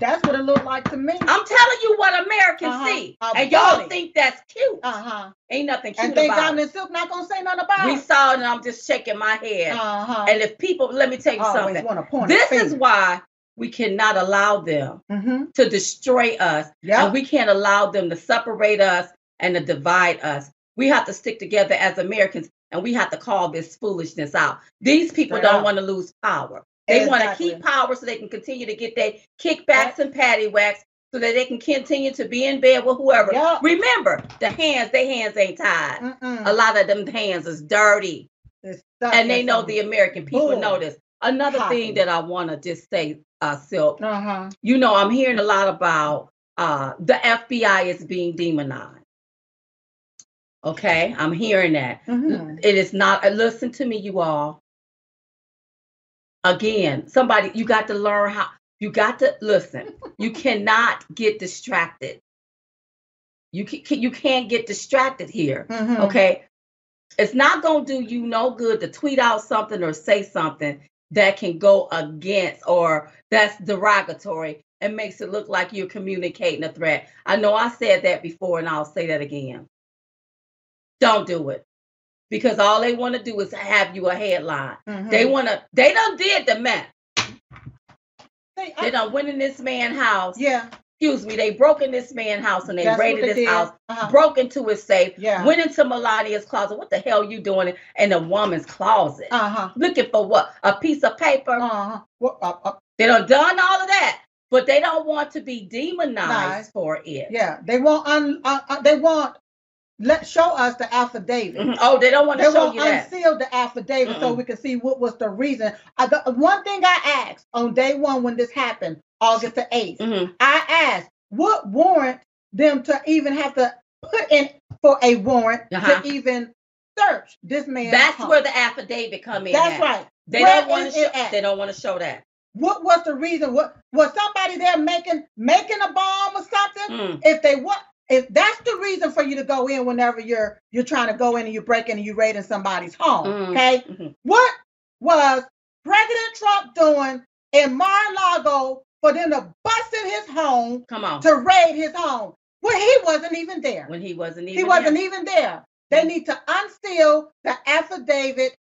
S2: That's what it looked like to me.
S1: I'm telling you what Americans
S2: Uh-huh.
S1: see,
S2: A
S1: and y'all think that's cute.
S2: Uh-huh.
S1: Ain't nothing cute
S2: And
S1: about
S2: Diamond
S1: it.
S2: and Silk not gonna say nothing about
S1: We
S2: it.
S1: We saw it, and I'm just shaking my head.
S2: Uh-huh.
S1: And if people, let me tell you
S2: Always
S1: something.
S2: want to point
S1: This is why we cannot allow them
S2: Mm-hmm.
S1: to destroy us,
S2: Yeah.
S1: and we can't allow them to separate us and to divide us. We have to stick together as Americans, and we have to call this foolishness out. These people
S2: Straight
S1: don't
S2: up.
S1: want to lose power. They want to keep power so they can continue to get their kickbacks and patty whacks so that they can continue to be in bed with whoever.
S2: Yup.
S1: Remember, the hands, their hands ain't tied.
S2: Mm-mm.
S1: A lot of them hands is dirty. And they know the American people
S2: bull.
S1: know this. Another thing that I want to just say, uh, Silk,
S2: Uh-huh.
S1: you know, I'm hearing a lot about uh, the FBI is being demonized. Okay, I'm hearing that.
S2: Mhm.
S1: It is not, listen to me, you all. Again, somebody, you got to learn how, you got to listen. you cannot get distracted. You, can, you can't get distracted here.
S2: Mhm.
S1: Okay. It's not going to do you no good to tweet out something or say something that can go against or that's derogatory and makes it look like you're communicating a threat. I know I said that before and I'll say that again. Don't do it. Because all they want to do is have you a headline.
S2: Mhm.
S1: They want to, they done did the math.
S2: They, I-
S1: They done went in this man house.
S2: yeah.
S1: Excuse me, they broke in this man house and they
S2: That's
S1: raided his
S2: did.
S1: house
S2: Uh-huh.
S1: broke into his safe,
S2: Yeah.
S1: went into Melania's closet. What the hell you doing in a woman's closet?
S2: Uh-huh.
S1: Looking for what? A piece of paper?
S2: Uh-huh. What, uh, uh,
S1: They done done all of that, but they don't want to be demonized
S2: Nice.
S1: for it.
S2: yeah. They want un, uh, uh, they want let show us the affidavit.
S1: Mhm. Oh, they don't want
S2: They
S1: to show
S2: want
S1: you that.
S2: unseal the affidavit so
S1: Mm-mm.
S2: we can see what was the reason. Uh, the, one thing I asked on day one when this happened, August the 8th,
S1: Mhm.
S2: I asked what warrant them to even have to put in for a warrant
S1: Uh-huh.
S2: to even search this man.
S1: That's where the affidavit come in.
S2: That's
S1: at.
S2: right.
S1: They
S2: Where
S1: don't want to. Show, they don't want to show that.
S2: What was the reason? What was somebody there making making a bomb or something?
S1: Mm.
S2: If they what if that's the reason for you to go in whenever you're you're trying to go in and you break in and you raiding somebody's home.
S1: Mm.
S2: Okay.
S1: Mhm.
S2: What was President Trump doing in Mar-a-Lago for them to bust in his home
S1: Come on.
S2: to raid his home when he wasn't even there?
S1: When he wasn't even.
S2: He wasn't
S1: there.
S2: even there. They need to unseal the affidavit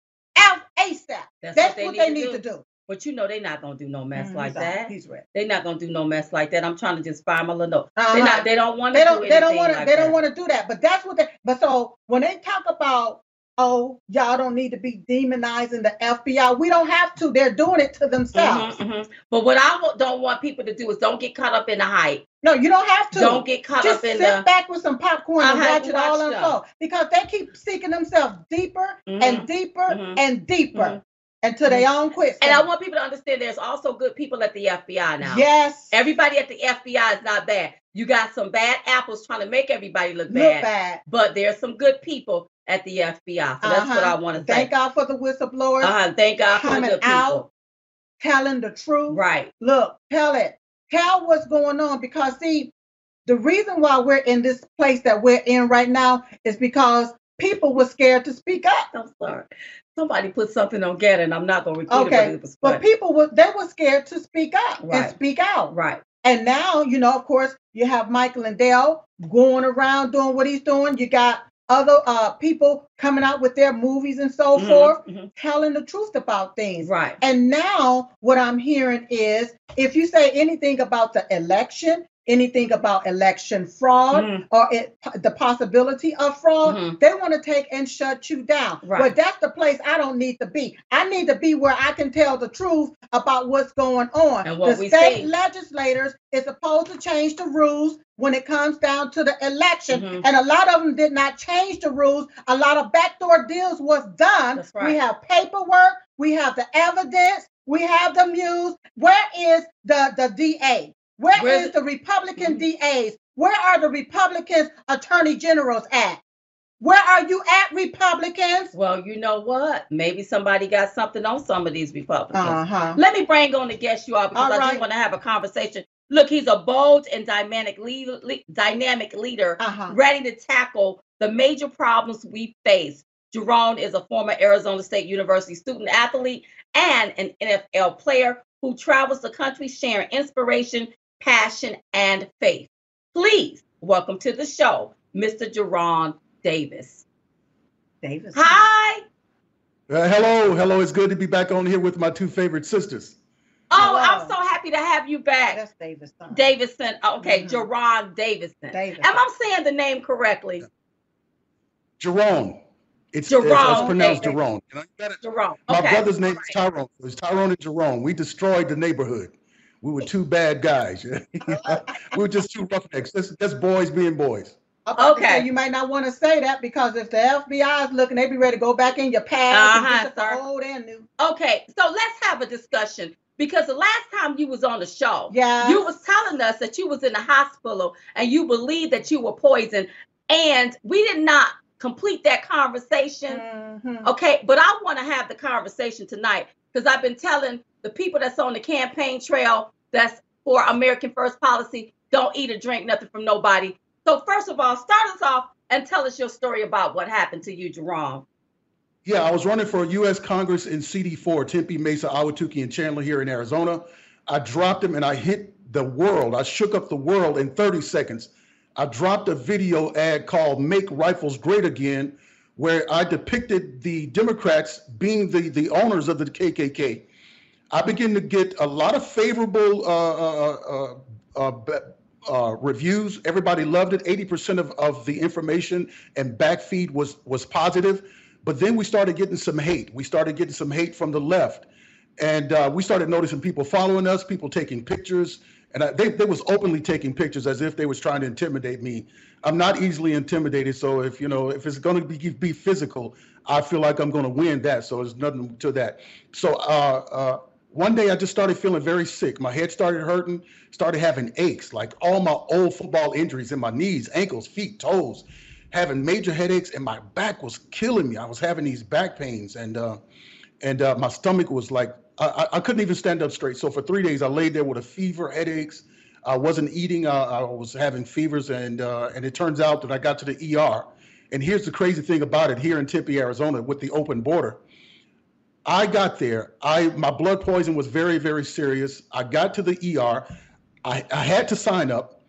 S2: ASAP.
S1: That's,
S2: That's
S1: what
S2: what
S1: they
S2: they
S1: need,
S2: need
S1: to,
S2: to
S1: do. But you know they're not gonna do no mess
S2: Mm,
S1: like
S2: he's
S1: that.
S2: He's right.
S1: They're not gonna do no mess like that. I'm trying to just find my little note.
S2: Uh-huh.
S1: They not. They don't want to.
S2: they don't
S1: Do
S2: they don't want to
S1: like
S2: they don't
S1: that.
S2: want to do that but that's what they but so when they talk about oh y'all don't need to be demonizing the fbi we don't have to they're doing it to themselves
S1: Mhm, mhm. But what I don't want people to do is don't get caught up in the hype.
S2: no you don't have to
S1: Don't get caught
S2: just
S1: up in
S2: sit
S1: the.
S2: back with some popcorn and
S1: Uh-huh,
S2: watch it all unfold because they keep seeking themselves deeper
S1: Mhm.
S2: and deeper
S1: Mhm.
S2: and deeper. Until they own quit
S1: And I want people to understand there's also good people at the FBI now.
S2: yes
S1: Everybody at the FBI is not bad. You got some bad apples trying to make everybody look
S2: look
S1: bad,
S2: bad
S1: but there's some good people at the FBI. So that's what
S2: Uh-huh.
S1: I want to say.
S2: thank god for the whistleblowers
S1: Uh-huh. Thank God for the
S2: coming
S1: good people.
S2: out. telling the truth
S1: Right.
S2: Look, tell it. Tell what's going on because see, the reason why we're in this place that we're in right now is because people were scared to speak up.
S1: I'm sorry. Somebody put something on GETTR and I'm not going to repeat it,
S2: Okay,
S1: but
S2: But people were they were scared to speak up
S1: Right.
S2: and speak out.
S1: Right.
S2: And now, you know, of course, you have Michael Lindell going around doing what he's doing. You got other uh, people coming out with their movies and so
S1: Mhm,
S2: forth,
S1: mhm.
S2: telling the truth about things.
S1: Right.
S2: And now what I'm hearing is if you say anything about the election, anything about election fraud
S1: Mhm.
S2: or it, the possibility of fraud,
S1: Mhm.
S2: they want to take and shut you down.
S1: Right.
S2: Well, that's the place I don't need to be. I need to be where I can tell the truth about what's going on. The state legislators is supposed to change the rules when it comes down to the election.
S1: Mhm.
S2: And a lot of them did not change the rules. A lot of backdoor deals was done.
S1: Right.
S2: We have paperwork, we have the evidence, We have the Muse. Where is the, the DA? Where
S1: Where's
S2: the Republican
S1: Mhm.
S2: DAs? Where are the Republicans attorney generals at? Where are you at, Republicans?
S1: Well, you know what? Maybe somebody got something on some of these Republicans.
S2: Uh-huh.
S1: Let me bring on the guest you all because
S2: All
S1: I
S2: right.
S1: do want to have a conversation. Look, he's a bold and dynamic leader, le- dynamic leader,
S2: Uh-huh.
S1: ready to tackle the major problems we face. Jerone is a former Arizona State University student athlete and an NFL player who travels the country sharing inspiration, passion, and faith. Please welcome to the show, Mr. Jerron Davis.
S2: Davis.
S1: Hi.
S6: Uh, hello, hello. It's good to be back on here with my two favorite sisters.
S1: Oh,
S2: Hello.
S1: I'm so happy to have you back.
S2: That's Davis. son.
S1: Davison. Okay,
S2: Mhm.
S1: Jerron Davison.
S2: Davis.
S1: Am I saying the name correctly?
S6: Jerone. It's,
S1: Jerone,
S6: it's, it's pronounced
S1: okay.
S6: Jerone. You know, you got it.
S1: Jerron.
S6: My brother's name
S1: all
S6: is. Tyrone. It's Tyrone and Jerone. We destroyed the neighborhood. We were two bad guys. we were just two roughnecks. Just, just boys being boys.
S2: I'm about to
S1: Okay.
S2: You might not want to say that because if the FBI is looking, they be ready to go back in your past
S1: Uh-huh,
S2: and
S1: sir.
S2: the old and new.
S1: Okay, so let's have a discussion because the last time you was on the show,
S2: Yeah.
S1: you was telling us that you was in the hospital and you believed that you were poisoned, and we did not complete that conversation.
S2: Mhm.
S1: Okay, but I want to have the conversation tonight because I've been telling the people that's on the campaign trail that's for American First Policy don't eat or drink nothing from nobody. So, first of all, start us off and tell us your story about what happened to you, Jerone.
S6: Yeah, I was running for U.S. Congress in CD4, Tempe, Mesa, Ahwatukee, and Chandler here in Arizona. I dropped him and I hit the world. I shook up the world in 30 seconds. I dropped a video ad called Make Rifles Great Again, where I depicted the Democrats being the, the owners of the KKK. I began to get a lot of favorable uh, uh, uh, uh, uh, reviews. Everybody loved it. 80% of, of the information and backfeed was was positive. But then we started getting some hate. We started getting some hate from the left. And uh, we started noticing people following us, people taking pictures. And I, they, they was openly taking pictures as if they was trying to intimidate me. I'm not easily intimidated. So if, you know, if it's going to be, be physical, I feel like I'm going to win that. So there's nothing to that. So uh, uh, one day I just started feeling very sick. My head started hurting, started having aches, like all my old football injuries in my knees, ankles, feet, toes, having major headaches, and my back was killing me. I was having these back pains, and uh, and uh, my stomach was like I, I- couldn't even stand up straight. So for three days, I laid there with a fever, headaches. I wasn't eating. Uh, I was having fevers, and uh, and it turns out that I got to the ER. And here's the crazy thing about it: here in Tempe, Arizona, with the open border, I got there. I my blood poison was very very serious. I got to the ER. I, I had to sign up.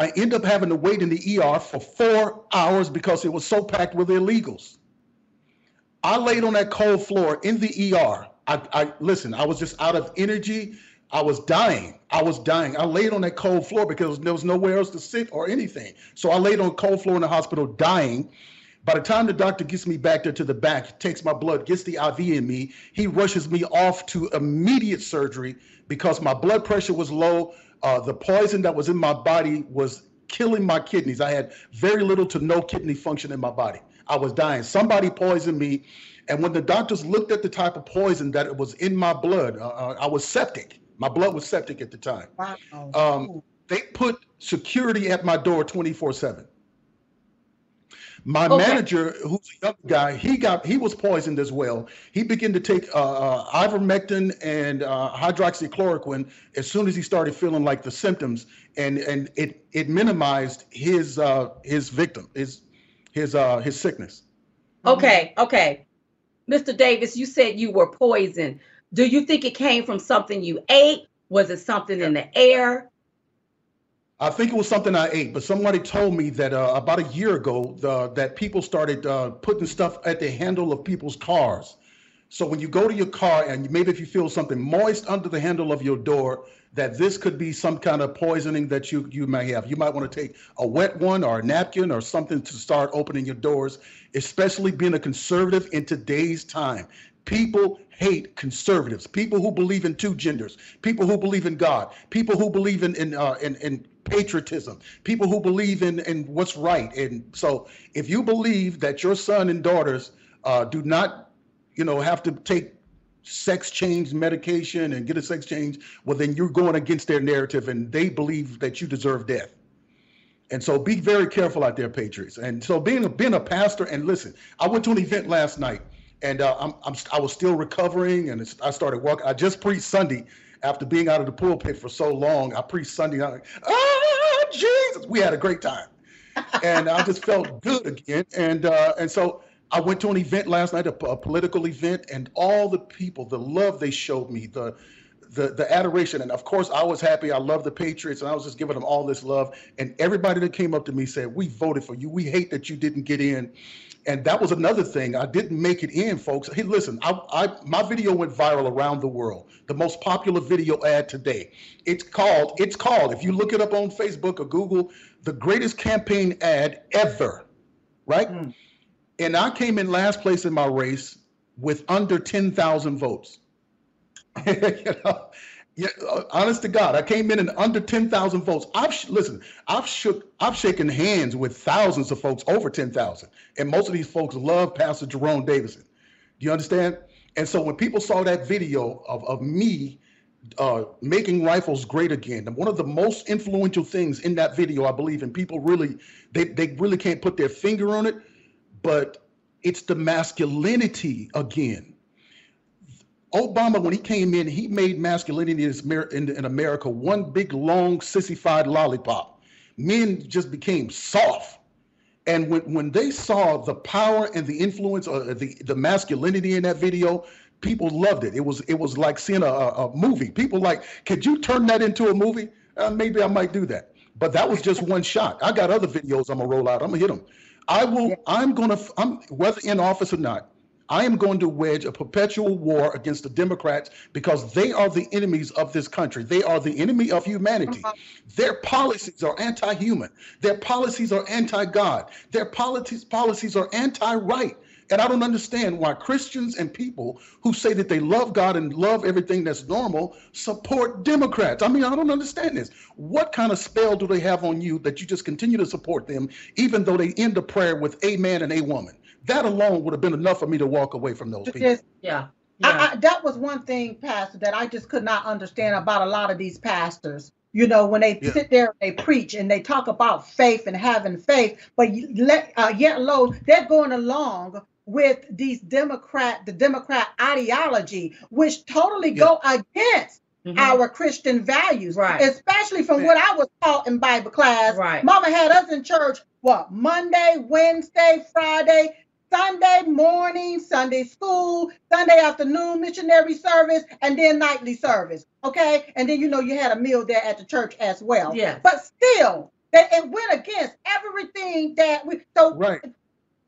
S6: I ended up having to wait in the ER for four hours because it was so packed with illegals. I laid on that cold floor in the ER. I, I listen. I was just out of energy. I was dying. I was dying. I laid on that cold floor because there was nowhere else to sit or anything. So I laid on cold floor in the hospital, dying. By the time the doctor gets me back there to the back, takes my blood, gets the IV in me, he rushes me off to immediate surgery because my blood pressure was low. Uh, the poison that was in my body was killing my kidneys. I had very little to no kidney function in my body. I was dying. Somebody poisoned me. And when the doctors looked at the type of poison that it was in my blood, uh, uh, I was septic. My blood was septic at the time.
S2: Wow.
S6: Um, they put security at my door 24 7 my
S1: Okay.
S6: manager who's a young guy he got he was poisoned as well he began to take uh, uh, ivermectin and uh, hydroxychloroquine as soon as he started feeling like the symptoms and and it it minimized his uh his victim his his uh his sickness
S1: Okay, okay. Mr. Davis, you said you were poisoned. Do you think it came from something you ate? Was it something in the air?
S6: I think it was something I ate, but somebody told me that uh, about a year ago the, that people started uh, putting stuff at the handle of people's cars. So when you go to your car and maybe if you feel something moist under the handle of your door, that this could be some kind of poisoning that you you may have. You might want to take a wet one or a napkin or something to start opening your doors, especially being a conservative in today's time. People hate conservatives, people who believe in two genders, people who believe in God, people who believe in in uh, in, in patriotism, people who believe in in what's right. And so, if you believe that your son and daughters uh, do not, you know, have to take sex change medication and get a sex change, well, then you're going against their narrative and they believe that you deserve death. And so be very careful out there, Patriots. And so being a, being a pastor, and listen, I went to an event last night and uh, I'm, I'm, I was still recovering and I started walking. I just preached Sunday after being out of the pulpit for so long. I preached Sunday. I'm like, oh, Jesus. We had a great time. and I just felt good again. And, uh, and so I went to an event last night, a, a political event, and all the people, the love they showed me, the, the the adoration and of course i was happy i love the patriots and i was just giving them all this love and everybody that came up to me said we voted for you we hate that you didn't get in and that was another thing i didn't make it in folks. Hey listen I, I my video went viral around the world the most popular video ad today. It's called it's called if you look it up on facebook or google the greatest campaign ad ever right? Mm. and i came in last place in my race with under 10,000 votes. You know, yeah, uh, honest to God, I came in in under ten thousand votes. I've listen, I've shook, I've shaken hands with thousands of folks over ten thousand, and most of these folks love Pastor Jerone Davison. Do you understand? And so when people saw that video of of me uh, making rifles great again, and one of the most influential things in that video, I believe, and people really they they really can't put their finger on it, but it's the masculinity again Obama, when he came in, he made masculinity in, America one big, long, sissified lollipop. Men just became soft. And when, when they saw the power and the influence of the, the masculinity in that video, people loved it. It was it was like seeing a, a movie. People like, could you turn that into a movie? Uh, maybe I might do that. But that was just one shot. I got other videos I'm gonna roll out. I'm gonna hit them. I will. I'm gonna. I'm whether in office or not. I am going to wage a perpetual war against the Democrats because they are the enemies of this country. They are the enemy of humanity. Uh-huh. Their policies are anti human. Their policies are anti God. Their policies, policies are anti right. And I don't understand why Christians and people who say that they love God and love everything that's normal support Democrats. I mean, I don't understand this. What kind of spell do they have on you that you just continue to support them, even though they end a prayer with a man and a woman? That alone would have been enough for me to walk away from those people.
S1: Just, yeah. yeah.
S2: I, I, that was one thing, Pastor, that I just could not understand about a lot of these pastors. You know, when they yeah. sit there and they preach and they talk about faith and having faith, but let, uh, yet low, they're going along with these Democrat, the Democrat ideology, which totally yeah. go against Mm-hmm. our Christian values,
S1: right?
S2: Especially from what I was taught in Bible class.
S1: Right.
S2: Mama had us in church what Monday, Wednesday, Friday, Sunday morning, Sunday school, Sunday afternoon missionary service, and then nightly service. Okay. And then, you know, you had a meal there at the church as well.
S1: Yeah.
S2: But still, that it went against everything that we, so
S6: right.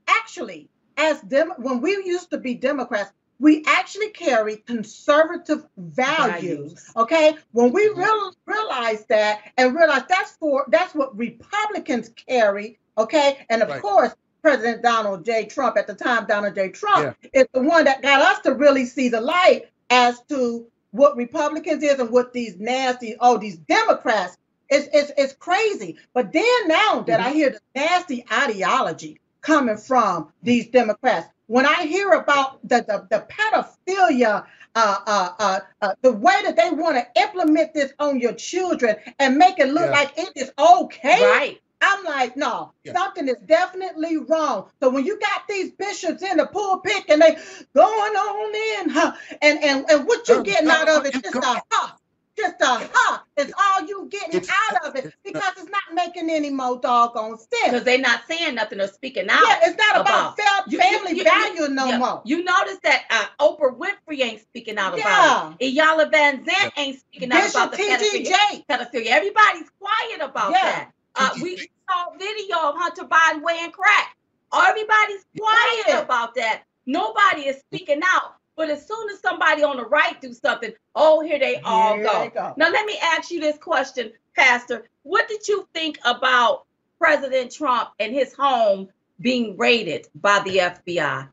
S2: actually, as them, when we used to be Democrats, we actually carry conservative values, values. okay when we mm-hmm. real, realize that and realize that's for that's what republicans carry okay and of right. course President Donald J. Trump at the time, Donald J. Trump yeah. is the one that got us to really see the light as to what Republicans is and what these nasty, oh, these Democrats. It's, it's, it's crazy. But then now that mm-hmm. I hear the nasty ideology coming from these Democrats, when I hear about the, the, the pedophilia, uh, uh, uh, uh the way that they want to implement this on your children and make it look yeah. like it is okay.
S1: Right.
S2: I'm like, no, yeah. something is definitely wrong. So when you got these bishops in the pulpit and they going on in, huh? And and and what you getting out of it? Just a huh. Just a huh. It's all you getting it's, out of it because it's not making any more doggone sense.
S1: Because they're not saying nothing or speaking out.
S2: Yeah, it's not about, about family you, you, value you, no yeah. more.
S1: You notice that uh, Oprah Winfrey ain't speaking out about it. Iyanla Vanzant yeah. ain't speaking Bishop out about the pedophilia. pedophilia. Everybody's quiet about yeah. that. Uh, we saw video of Hunter Biden weighing crack. Everybody's quiet about that. Nobody is speaking out. But as soon as somebody on the right do something, oh, here they all here go. They go. Now let me ask you this question, Pastor. What did you think about President Trump and his home being raided by the FBI?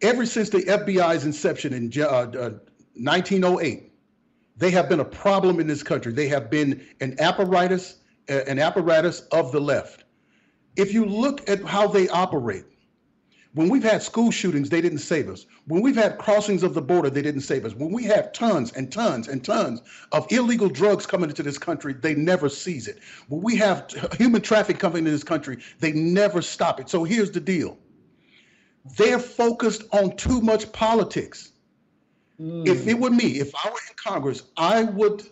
S6: Ever since the FBI's inception in uh, uh, 1908, they have been a problem in this country. They have been an apparatus an apparatus of the left. If you look at how they operate, When we've had school shootings, they didn't save us. When we've had crossings of the border, they didn't save us. When we have tons and tons and tons of illegal drugs coming into this country, they never seize it. When we have human trafficking coming into this country, they never stop it. So here's the deal they're focused on too much politics. Mm. If it were me, if I were in Congress, I would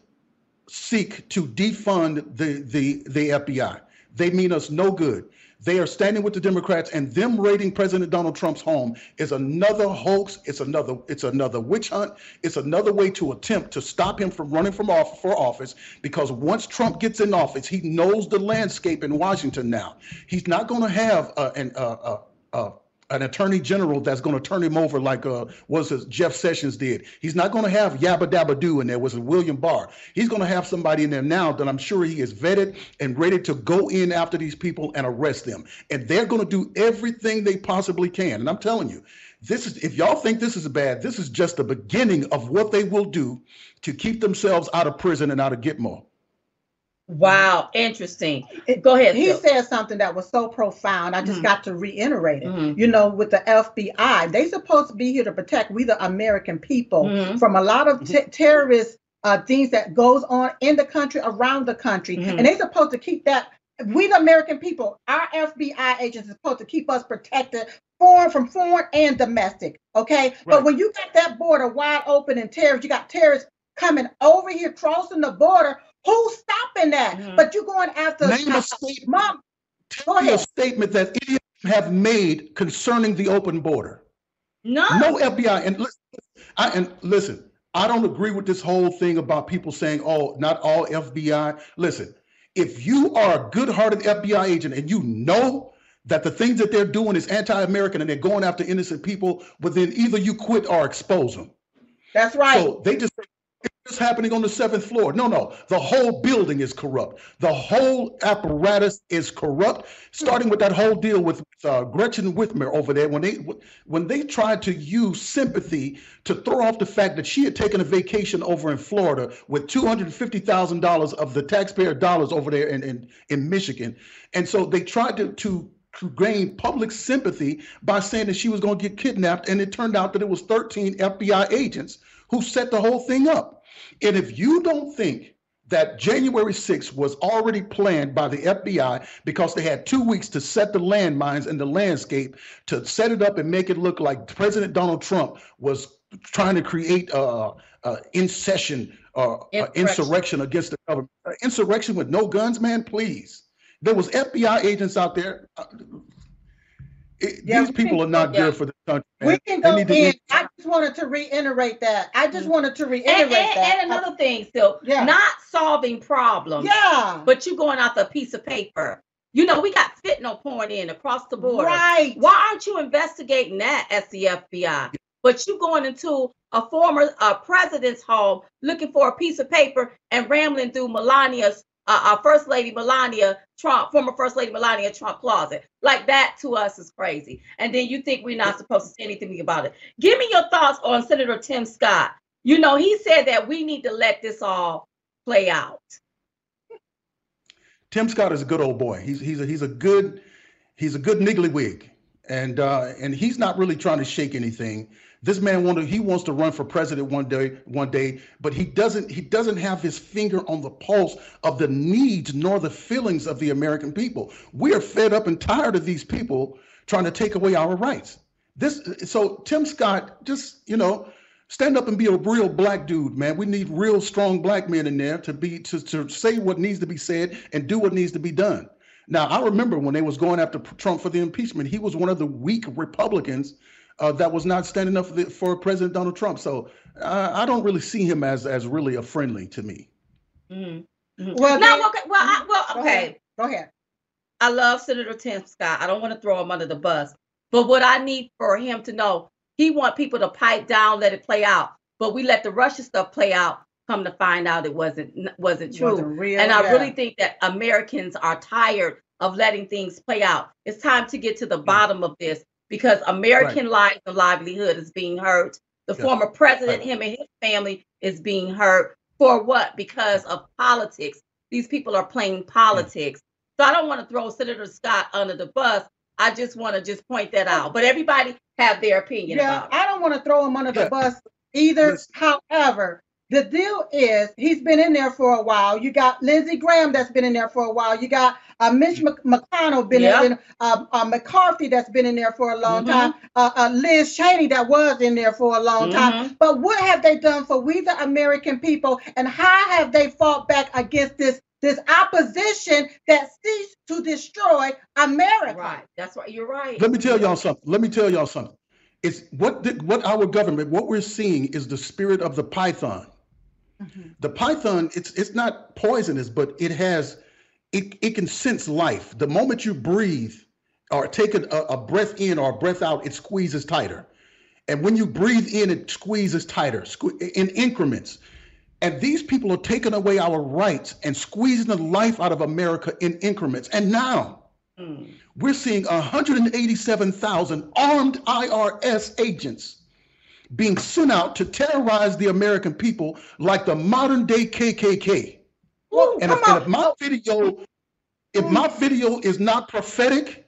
S6: seek to defund the, the, the FBI. They mean us no good. They are standing with the Democrats, and them raiding President Donald Trump's home is another hoax. It's another. It's another witch hunt. It's another way to attempt to stop him from running from off for office. Because once Trump gets in office, he knows the landscape in Washington now. He's not going to have uh, an, uh, uh, an attorney general that's going to turn him over like uh was Jeff Sessions did. He's not going to have Yabba Dabba Doo in there. Was William Barr? He's going to have somebody in there now that I'm sure he is vetted and ready to go in after these people and arrest them. And they're going to do everything they possibly can. And I'm telling you, this is if y'all think this is bad, this is just the beginning of what they will do to keep themselves out of prison and out of Gitmo.
S1: Wow, interesting. Go ahead.
S2: He Phil. said something that was so profound. I just mm-hmm. got to reiterate it. Mm-hmm. You know, with the FBI, they supposed to be here to protect we the American people mm-hmm. from a lot of t- terrorist uh, things that goes on in the country, around the country, mm-hmm. and they supposed to keep that. We the American people, our FBI agents are supposed to keep us protected, foreign from foreign and domestic. Okay, right. but when you got that border wide open and terrorists, you got terrorists coming over here, crossing the border Who's stopping that? Mm-hmm. But you're going after
S6: Name a statement. Mom, Tell me a statement that idiots have made concerning the open border.
S1: No.
S6: No FBI. And listen, I, and listen, I don't agree with this whole thing about people saying, oh, not all FBI. Listen, if you are a good-hearted FBI agent and you know that the things that they're doing is anti-American and they're going after innocent people, well, then either you quit or expose them.
S2: That's right.
S6: So they just is happening on the seventh floor. No, no. The whole building is corrupt. The whole apparatus is corrupt. Starting with that whole deal with uh, Gretchen Whitmer over there, when they when they tried to use sympathy to throw off the fact that she had taken a vacation over in Florida with two hundred fifty thousand dollars of the taxpayer dollars over there in, in in Michigan, and so they tried to to to gain public sympathy by saying that she was going to get kidnapped, and it turned out that it was 13 FBI agents who set the whole thing up. And if you don't think that January 6th was already planned by the FBI because they had two weeks to set the landmines and the landscape to set it up and make it look like President Donald Trump was trying to create a, a in session uh, insurrection. insurrection against the government. Uh, insurrection with no guns, man, please. There was FBI agents out there. Uh, it, yeah, these people are not good for the country.
S2: Man. We can go in. I just wanted to reiterate that. I just wanted to reiterate and, and,
S1: that. And another thing, still, yeah. not solving problems.
S2: Yeah.
S1: But you going out the piece of paper. You know, we got fentanyl pouring in across the border.
S2: Right.
S1: Why aren't you investigating that as the FBI? But you going into a former uh, president's home looking for a piece of paper and rambling through Melania's uh, our First Lady Melania Trump, former First Lady Melania Trump closet. Like that to us is crazy. And then you think we're not supposed to say anything about it. Give me your thoughts on Senator Tim Scott. You know, he said that we need to let this all play out.
S6: Tim Scott is a good old boy. He's he's a, he's a good he's a good niggly wig, and uh, and he's not really trying to shake anything. This man wanted he wants to run for president one day, one day, but he doesn't he doesn't have his finger on the pulse of the needs nor the feelings of the American people. We are fed up and tired of these people trying to take away our rights. This so Tim Scott just, you know, stand up and be a real black dude, man. We need real strong black men in there to be to, to say what needs to be said and do what needs to be done. Now, I remember when they was going after Trump for the impeachment, he was one of the weak Republicans uh, that was not standing up for, the, for President Donald Trump. So uh, I don't really see him as as really a friendly to me.
S1: Mm-hmm. mm-hmm. Well, no, okay. Well, I, well, okay.
S2: Go ahead.
S1: I love Senator Tim Scott. I don't want to throw him under the bus, but what I need for him to know, he want people to pipe down, let it play out. But we let the Russia stuff play out. Come to find out, it wasn't wasn't true. Wasn't real, and I yeah. really think that Americans are tired of letting things play out. It's time to get to the mm. bottom of this because American right. life and livelihood is being hurt. The yeah. former president, right. him and his family, is being hurt for what? Because of politics. These people are playing mm. politics. Yeah. So I don't want to throw Senator Scott under the bus, I just want to just point that out. But everybody have their opinion
S2: Yeah,
S1: about it.
S2: I don't want to throw him under
S6: Yeah.
S2: the bus either.
S6: Listen.
S2: However, the deal is he's been in there for a while. You got Lindsey Graham that's been in there for a while. You got uh, Mitch McConnell been
S1: Yeah.
S2: in, uh, uh, McCarthy that's been in there for a long
S1: Mhm.
S2: time. Uh, uh, Liz Cheney that was in there for a long time.
S1: Mhm.
S2: But what have they done for we the American people, and how have they fought back against this this opposition that seeks to destroy America?
S1: Right. That's right. You're right.
S6: Let me tell y'all something. Let me tell y'all something. It's what the, what our government, what we're seeing is the spirit of the python.
S2: Mhm.
S6: The python, it's it's not poisonous, but it has it it can sense life. The moment you breathe or take a, a breath in or a breath out, it squeezes tighter. And when you breathe in, it squeezes tighter sque- in increments. And these people are taking away our rights and squeezing the life out of America in increments. And now
S1: Mm.
S6: we're seeing 187,000 armed IRS agents being sent out to terrorize the American people like the modern day KKK.
S2: Well,
S6: And if, and if my video, if my video is not prophetic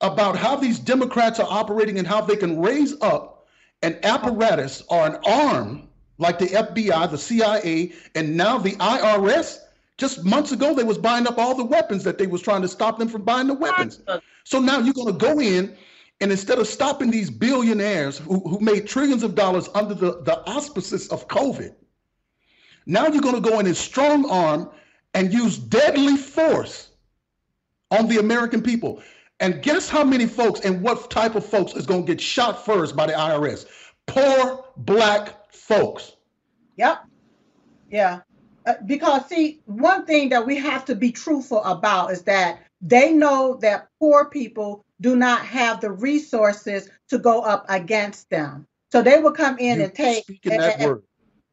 S6: about how these Democrats are operating and how they can raise up an apparatus or an arm like the FBI, the CIA, and now the IRS. Just months ago, they was buying up all the weapons that they was trying to stop them from buying the weapons. So now you're going to go in, and instead of stopping these billionaires who, who made trillions of dollars under the, the auspices of COVID, now you're going to go in and strong arm and use deadly force on the American people. And guess how many folks and what type of folks is going to get shot first by the IRS? Poor black folks.
S2: Yep. Yeah. Uh, because see, one thing that we have to be truthful about is that they know that poor people do not have the resources to go up against them. So they will come in
S6: You
S2: and take
S6: speaking
S2: and-
S6: that
S2: and-
S6: word.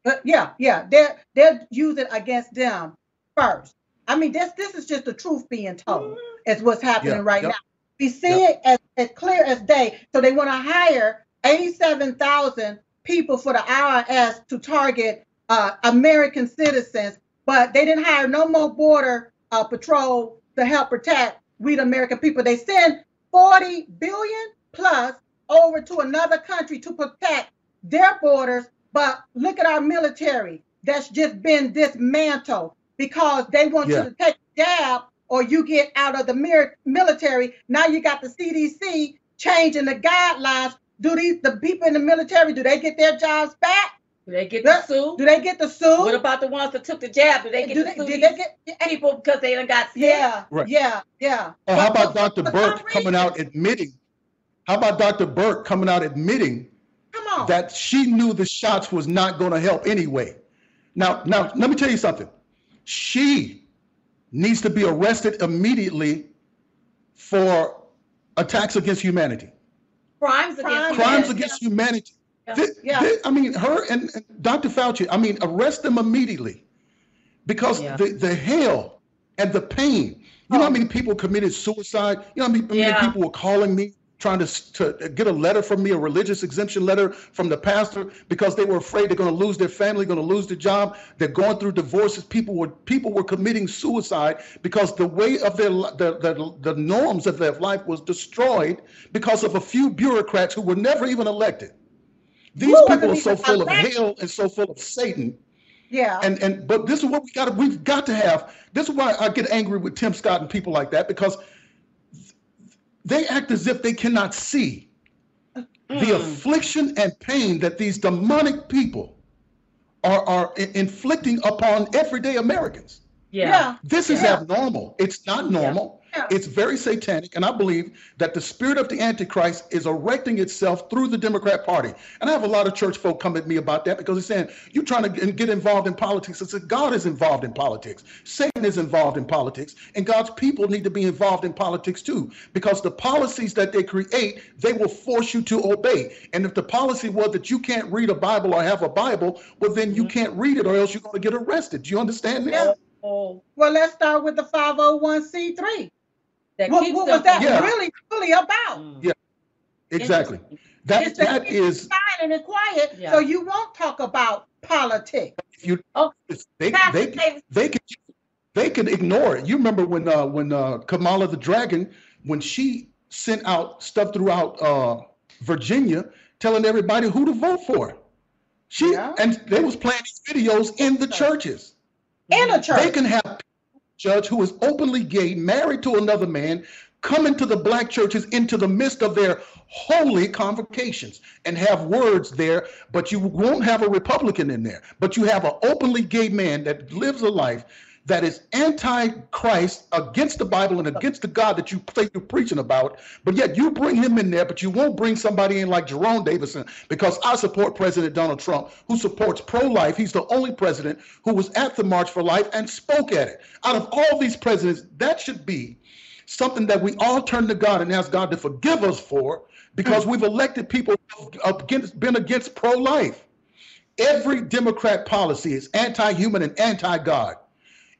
S2: but yeah, yeah, they're they're using against them first. I mean, this this is just the truth being told. Is what's happening
S6: Yeah,
S2: right
S6: yep.
S2: now. We see it as, as clear as day. So they want to hire eighty-seven thousand people for the IRS to target uh, American citizens, but they didn't hire no more border uh, patrol to help protect we the American people. They send forty billion plus over to another country to protect their borders but look at our military that's just been dismantled because they want
S6: Yeah.
S2: you to take a jab or you get out of the military. Now you got the CDC changing the guidelines. Do these the people in the military do they get their jobs back?
S1: Do they get
S2: Yeah.
S1: the sue?
S2: Do they get the sue?
S1: What about the ones that took the jab? Do they get
S2: do
S1: to
S2: they,
S1: sue
S2: did
S1: these
S2: they get
S1: people because they done got sick?
S2: yeah,
S6: Right.
S2: yeah, yeah.
S6: Or how about Dr. Birx
S2: some
S6: coming out admitting? How about Dr. Birx coming out admitting
S2: Come on.
S6: that she knew the shots was not going to help anyway. Now, now let me tell you something. She needs to be arrested immediately for attacks against humanity,
S1: Crimes against
S2: Crimes
S6: crimes
S1: humanity.
S6: against humanity.
S1: Yeah.
S6: Th-
S2: Yeah.
S6: th- I mean, her and, and Dr. Fauci. I mean, arrest them immediately because
S1: Yeah.
S6: the the hell and the pain. You know how
S2: Oh.
S6: many people committed suicide? You know how many, how many
S1: Yeah.
S6: people were calling me trying to, to get a letter from me, a religious exemption letter from the pastor, because they were afraid they're going to lose their family, going to lose their job. They're going through divorces. People were people were committing suicide because the way of their the, the, the norms of their life was destroyed because of a few bureaucrats who were never even elected. These
S2: Who
S6: people are so full of hell and so full of Satan
S2: yeah.
S6: and and but this is what we got we've got to have this is why i get angry with tim scott and people like that because they act as if they cannot see the
S1: Mm.
S6: affliction and pain that these demonic people are are inflicting upon everyday americans
S1: Yeah.
S6: this is
S2: Yeah.
S6: abnormal. It's not normal.
S2: Yeah.
S6: it's very satanic and i believe that the spirit of the antichrist is erecting itself through the democrat party. And i have a lot of church folk come at me about that because they're saying you're trying to get- get involved in politics. I said god is involved in politics. Satan is involved in politics and god's people need to be involved in politics too because the policies that they create they will force you to obey. And if the policy was that you can't read a bible or have a bible well then you mm-hmm. can't read it or else you're going to get arrested. Do you understand this
S2: Yeah.
S1: Oh,
S2: well, let's start with the 501c3.
S1: that
S2: What,
S1: keeps
S2: what was that
S6: Yeah.
S2: really, really about?
S1: Mm.
S6: Yeah. exactly that
S2: It's that
S6: that is
S2: silent and quiet,
S1: Yeah.
S2: so you won't talk about politics.
S6: if you
S1: Oh,
S6: they
S1: Pastor
S6: they they can they can ignore it. You remember when uh when uh Kamala the dragon when she sent out stuff throughout uh, Virginia telling everybody who to vote for. She
S2: Yeah.
S6: and they was playing these videos in the churches.
S2: In a church.
S6: They can have a judge who is openly gay, married to another man, come into the black churches into the midst of their holy convocations and have words there, but you won't have a Republican in there. But you have an openly gay man that lives a life that is anti-Christ, against the Bible and against the God that you say you're preaching about, but yet you bring him in there, but you won't bring somebody in like Jerone Davison because I support President Donald Trump, who supports pro-life. He's the only president who was at the March for Life and spoke at it. Out of all these presidents, that should be something that we all turn to God and ask God to forgive us for because we've elected people against been against pro-life. Every Democrat policy is anti-human and anti-God.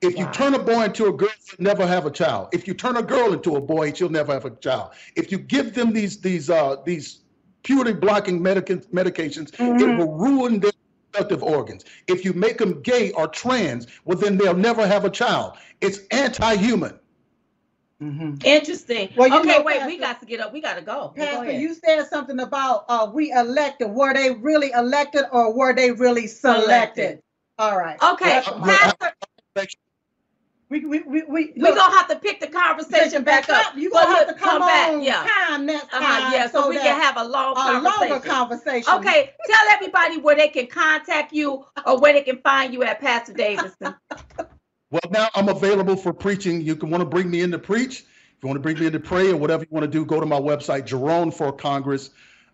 S6: If you turn a boy into a girl, you'll never have a child. If you turn a girl into a boy, she'll never have a child. If you give them these these uh these puberty blocking medica- medications, it will ruin their reproductive organs. If you make them gay or trans, well then they'll never have a child. It's anti-human.
S1: Interesting.
S2: Well, you
S1: okay,
S2: know,
S1: wait, we got to get up. We got to go. Go
S2: Pastor,
S1: ahead.
S2: you said something about uh, we elected. Were they really elected or were they really selected?
S1: Selected.
S2: All right.
S1: Okay,
S2: That's
S6: Uh,
S2: my-
S1: Pastor,
S2: we we we we
S1: we're gonna have to pick the conversation back up.
S2: You
S1: But
S2: gonna have to
S1: look,
S2: come,
S1: back.
S2: on
S1: Yeah.
S2: time next time.
S1: Uh-huh, yeah, so, we can have a long
S2: a longer
S1: conversation.
S2: conversation.
S1: Okay, tell everybody where they can contact you or where they can find you at Pastor Davidson.
S6: Well, now I'm available for preaching. You can want to bring me in to preach. If you want to bring me in to pray or whatever you want to do, go to my website, Jerone for Congress.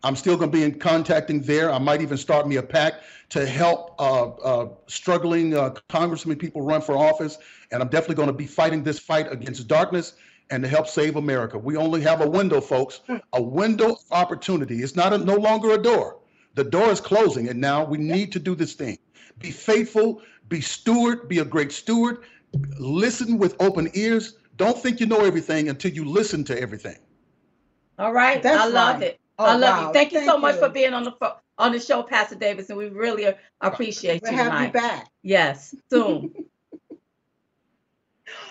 S6: I'm still going to be in contacting there. I might even start me a pack to help uh, uh, struggling uh, congressmen, people run for office. And I'm definitely going to be fighting this fight against darkness and to help save America. We only have a window, folks, a window of opportunity. It's not a, no longer a door. The door is closing, and now we need to do this thing. Be faithful, be steward, be a great steward. Listen with open ears. Don't think you know everything until you listen to everything.
S1: All right,
S2: That's
S1: I love
S2: right.
S1: it.
S2: Oh,
S1: I love
S2: wow.
S1: you. Thank you so much
S2: you.
S1: for being on the on the show, Pastor Davidson. We really appreciate
S2: We'll
S1: you
S2: have you back.
S1: Yes, soon.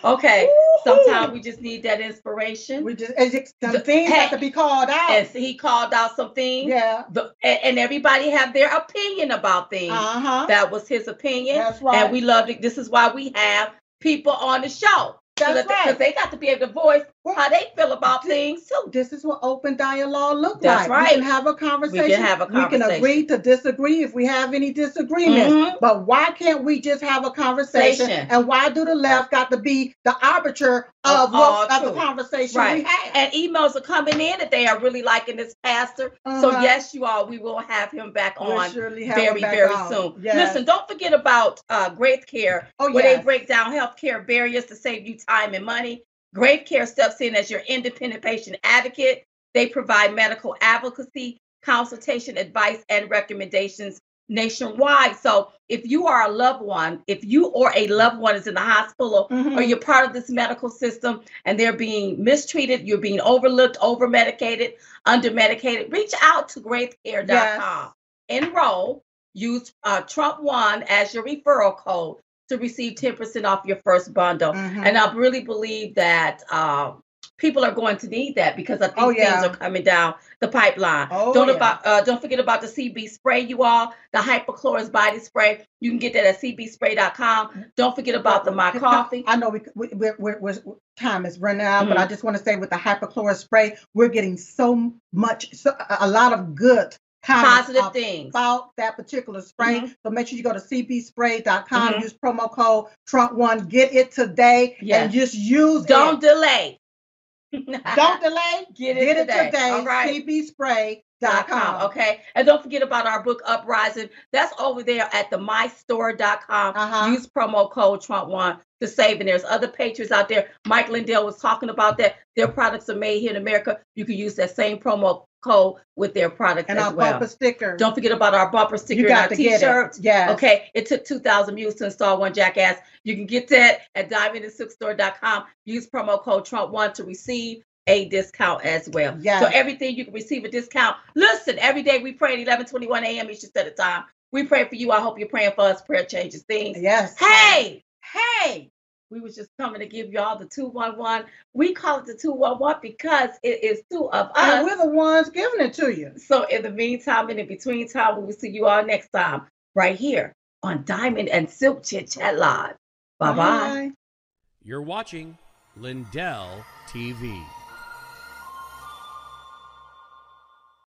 S1: okay, sometimes we just need that inspiration.
S2: We just some
S1: The-
S2: things
S1: hey.
S2: have to be called out.
S1: And he called out some things.
S2: Yeah.
S1: The, and, and everybody have their opinion about things.
S2: Uh huh.
S1: That was his opinion.
S2: That's right.
S1: And we love it. This is why we have people on the show.
S2: That's
S1: Because
S2: right.
S1: they got to be able to voice
S2: Well,
S1: how they feel about things too.
S2: This is what open dialogue look
S1: That's
S2: like.
S1: right.
S2: We can have a conversation.
S1: We can have a conversation.
S2: We can agree to disagree if we have any disagreements.
S1: Mhm.
S2: But why can't we just have a conversation?
S1: Conversation.
S2: And why do the left got to be the arbiter of,
S1: Of all
S2: what, of the conversation
S1: Right.
S2: we have?
S1: And emails are coming in that they are really liking this pastor. So
S2: Uh-huh.
S1: yes, you all, we will have him back
S2: We'll
S1: on very,
S2: back
S1: very
S2: on.
S1: soon.
S2: Yes.
S1: Listen, don't forget about uh, Grace Care,
S2: oh,
S1: where
S2: yes.
S1: they break down healthcare barriers to save you time and money. Grace Care steps in as your independent patient advocate. They provide medical advocacy, consultation, advice, and recommendations nationwide. So if you are a loved one, if you or a loved one is in the hospital
S2: Mhm.
S1: or you're part of this medical system and they're being mistreated, you're being overlooked, over medicated, under medicated, reach out to gracecare.com. Enroll, use uh, Trump One as your referral code to receive 10% off your first bundle.
S2: Mhm.
S1: And I really believe that um, people are going to need that because I think
S2: Oh, yeah.
S1: things are coming down the pipeline.
S2: Oh,
S1: don't
S2: yeah.
S1: about uh, don't forget about the CB spray, you all, the hypochlorous body spray. You can get that at cbspray.com. Don't forget about the my coffee.
S2: I know we, we, we're, we're, we're, time is running out,
S1: Mm-hmm.
S2: but I just want to say with the hypochlorous spray, we're getting so much, so, a- lot of good
S1: Positive
S2: ab-
S1: things.
S2: about that particular spray.
S1: Mhm.
S2: So make sure you go to cbspray.com,
S1: Mhm.
S2: use promo code Trump1, get it today,
S1: Yes.
S2: and just use
S1: Don't
S2: it.
S1: delay.
S2: Don't delay.
S1: Get it today. All right.
S2: cbspray.com.
S1: com, okay and don't forget about our book uprising that's over there at the mystore.com
S2: Uh-huh.
S1: use promo code trump one to save and there's other patriots out there mike lindell was talking about that their products are made here in america you can use that same promo code with their products
S2: And
S1: as
S2: our
S1: well
S2: bumper sticker.
S1: don't forget about our bumper sticker
S2: you
S1: and
S2: got
S1: our
S2: to get
S1: t-shirts
S2: it. Yes.
S1: Okay, it took 2,000 views to install one jackass. You can get that at diamondandsilkstore.com. Use promo code Trump1 to receive a discount as well.
S2: Yes.
S1: So everything you can receive a discount. Listen, every day we pray at 11:21 a.m. Eastern Standard Time. We pray for you. I hope you're praying for us. Prayer changes things.
S2: Yes.
S1: Hey, hey, We was just coming to give y'all the 211. We call it the 211 because it is two of
S2: And
S1: us.
S2: we're the ones giving it to you.
S1: So in the meantime and in between time, we will see you all next time right here on Diamond and Silk Chit Chat Live. Bye bye.
S7: You're watching Lindell TV.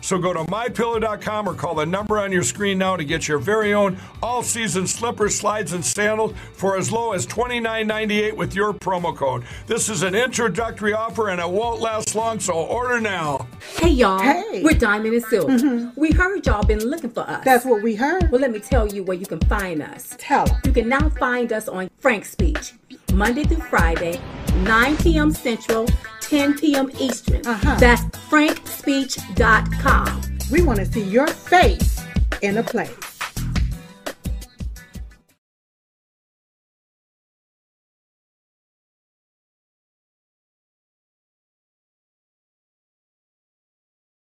S5: So go to mypillow.com or call the number on your screen now to get your very own all season slippers, slides, and sandals for as low as $29.98 with your promo code. This is an introductory offer and it won't last long, so order now.
S8: Hey y'all,
S2: Hey.
S8: we're Diamond and Silk. Mm-hmm. We heard y'all been looking for us.
S2: That's what we heard.
S8: well, let me tell you where you can find us.
S2: Tell.
S8: You can now find us on Frank Speech, Monday through Friday, 9 p.m. Central, 10 p.m. Eastern.
S2: Uh-huh.
S8: That's frankspeech.com.
S2: We want to see your face in a place.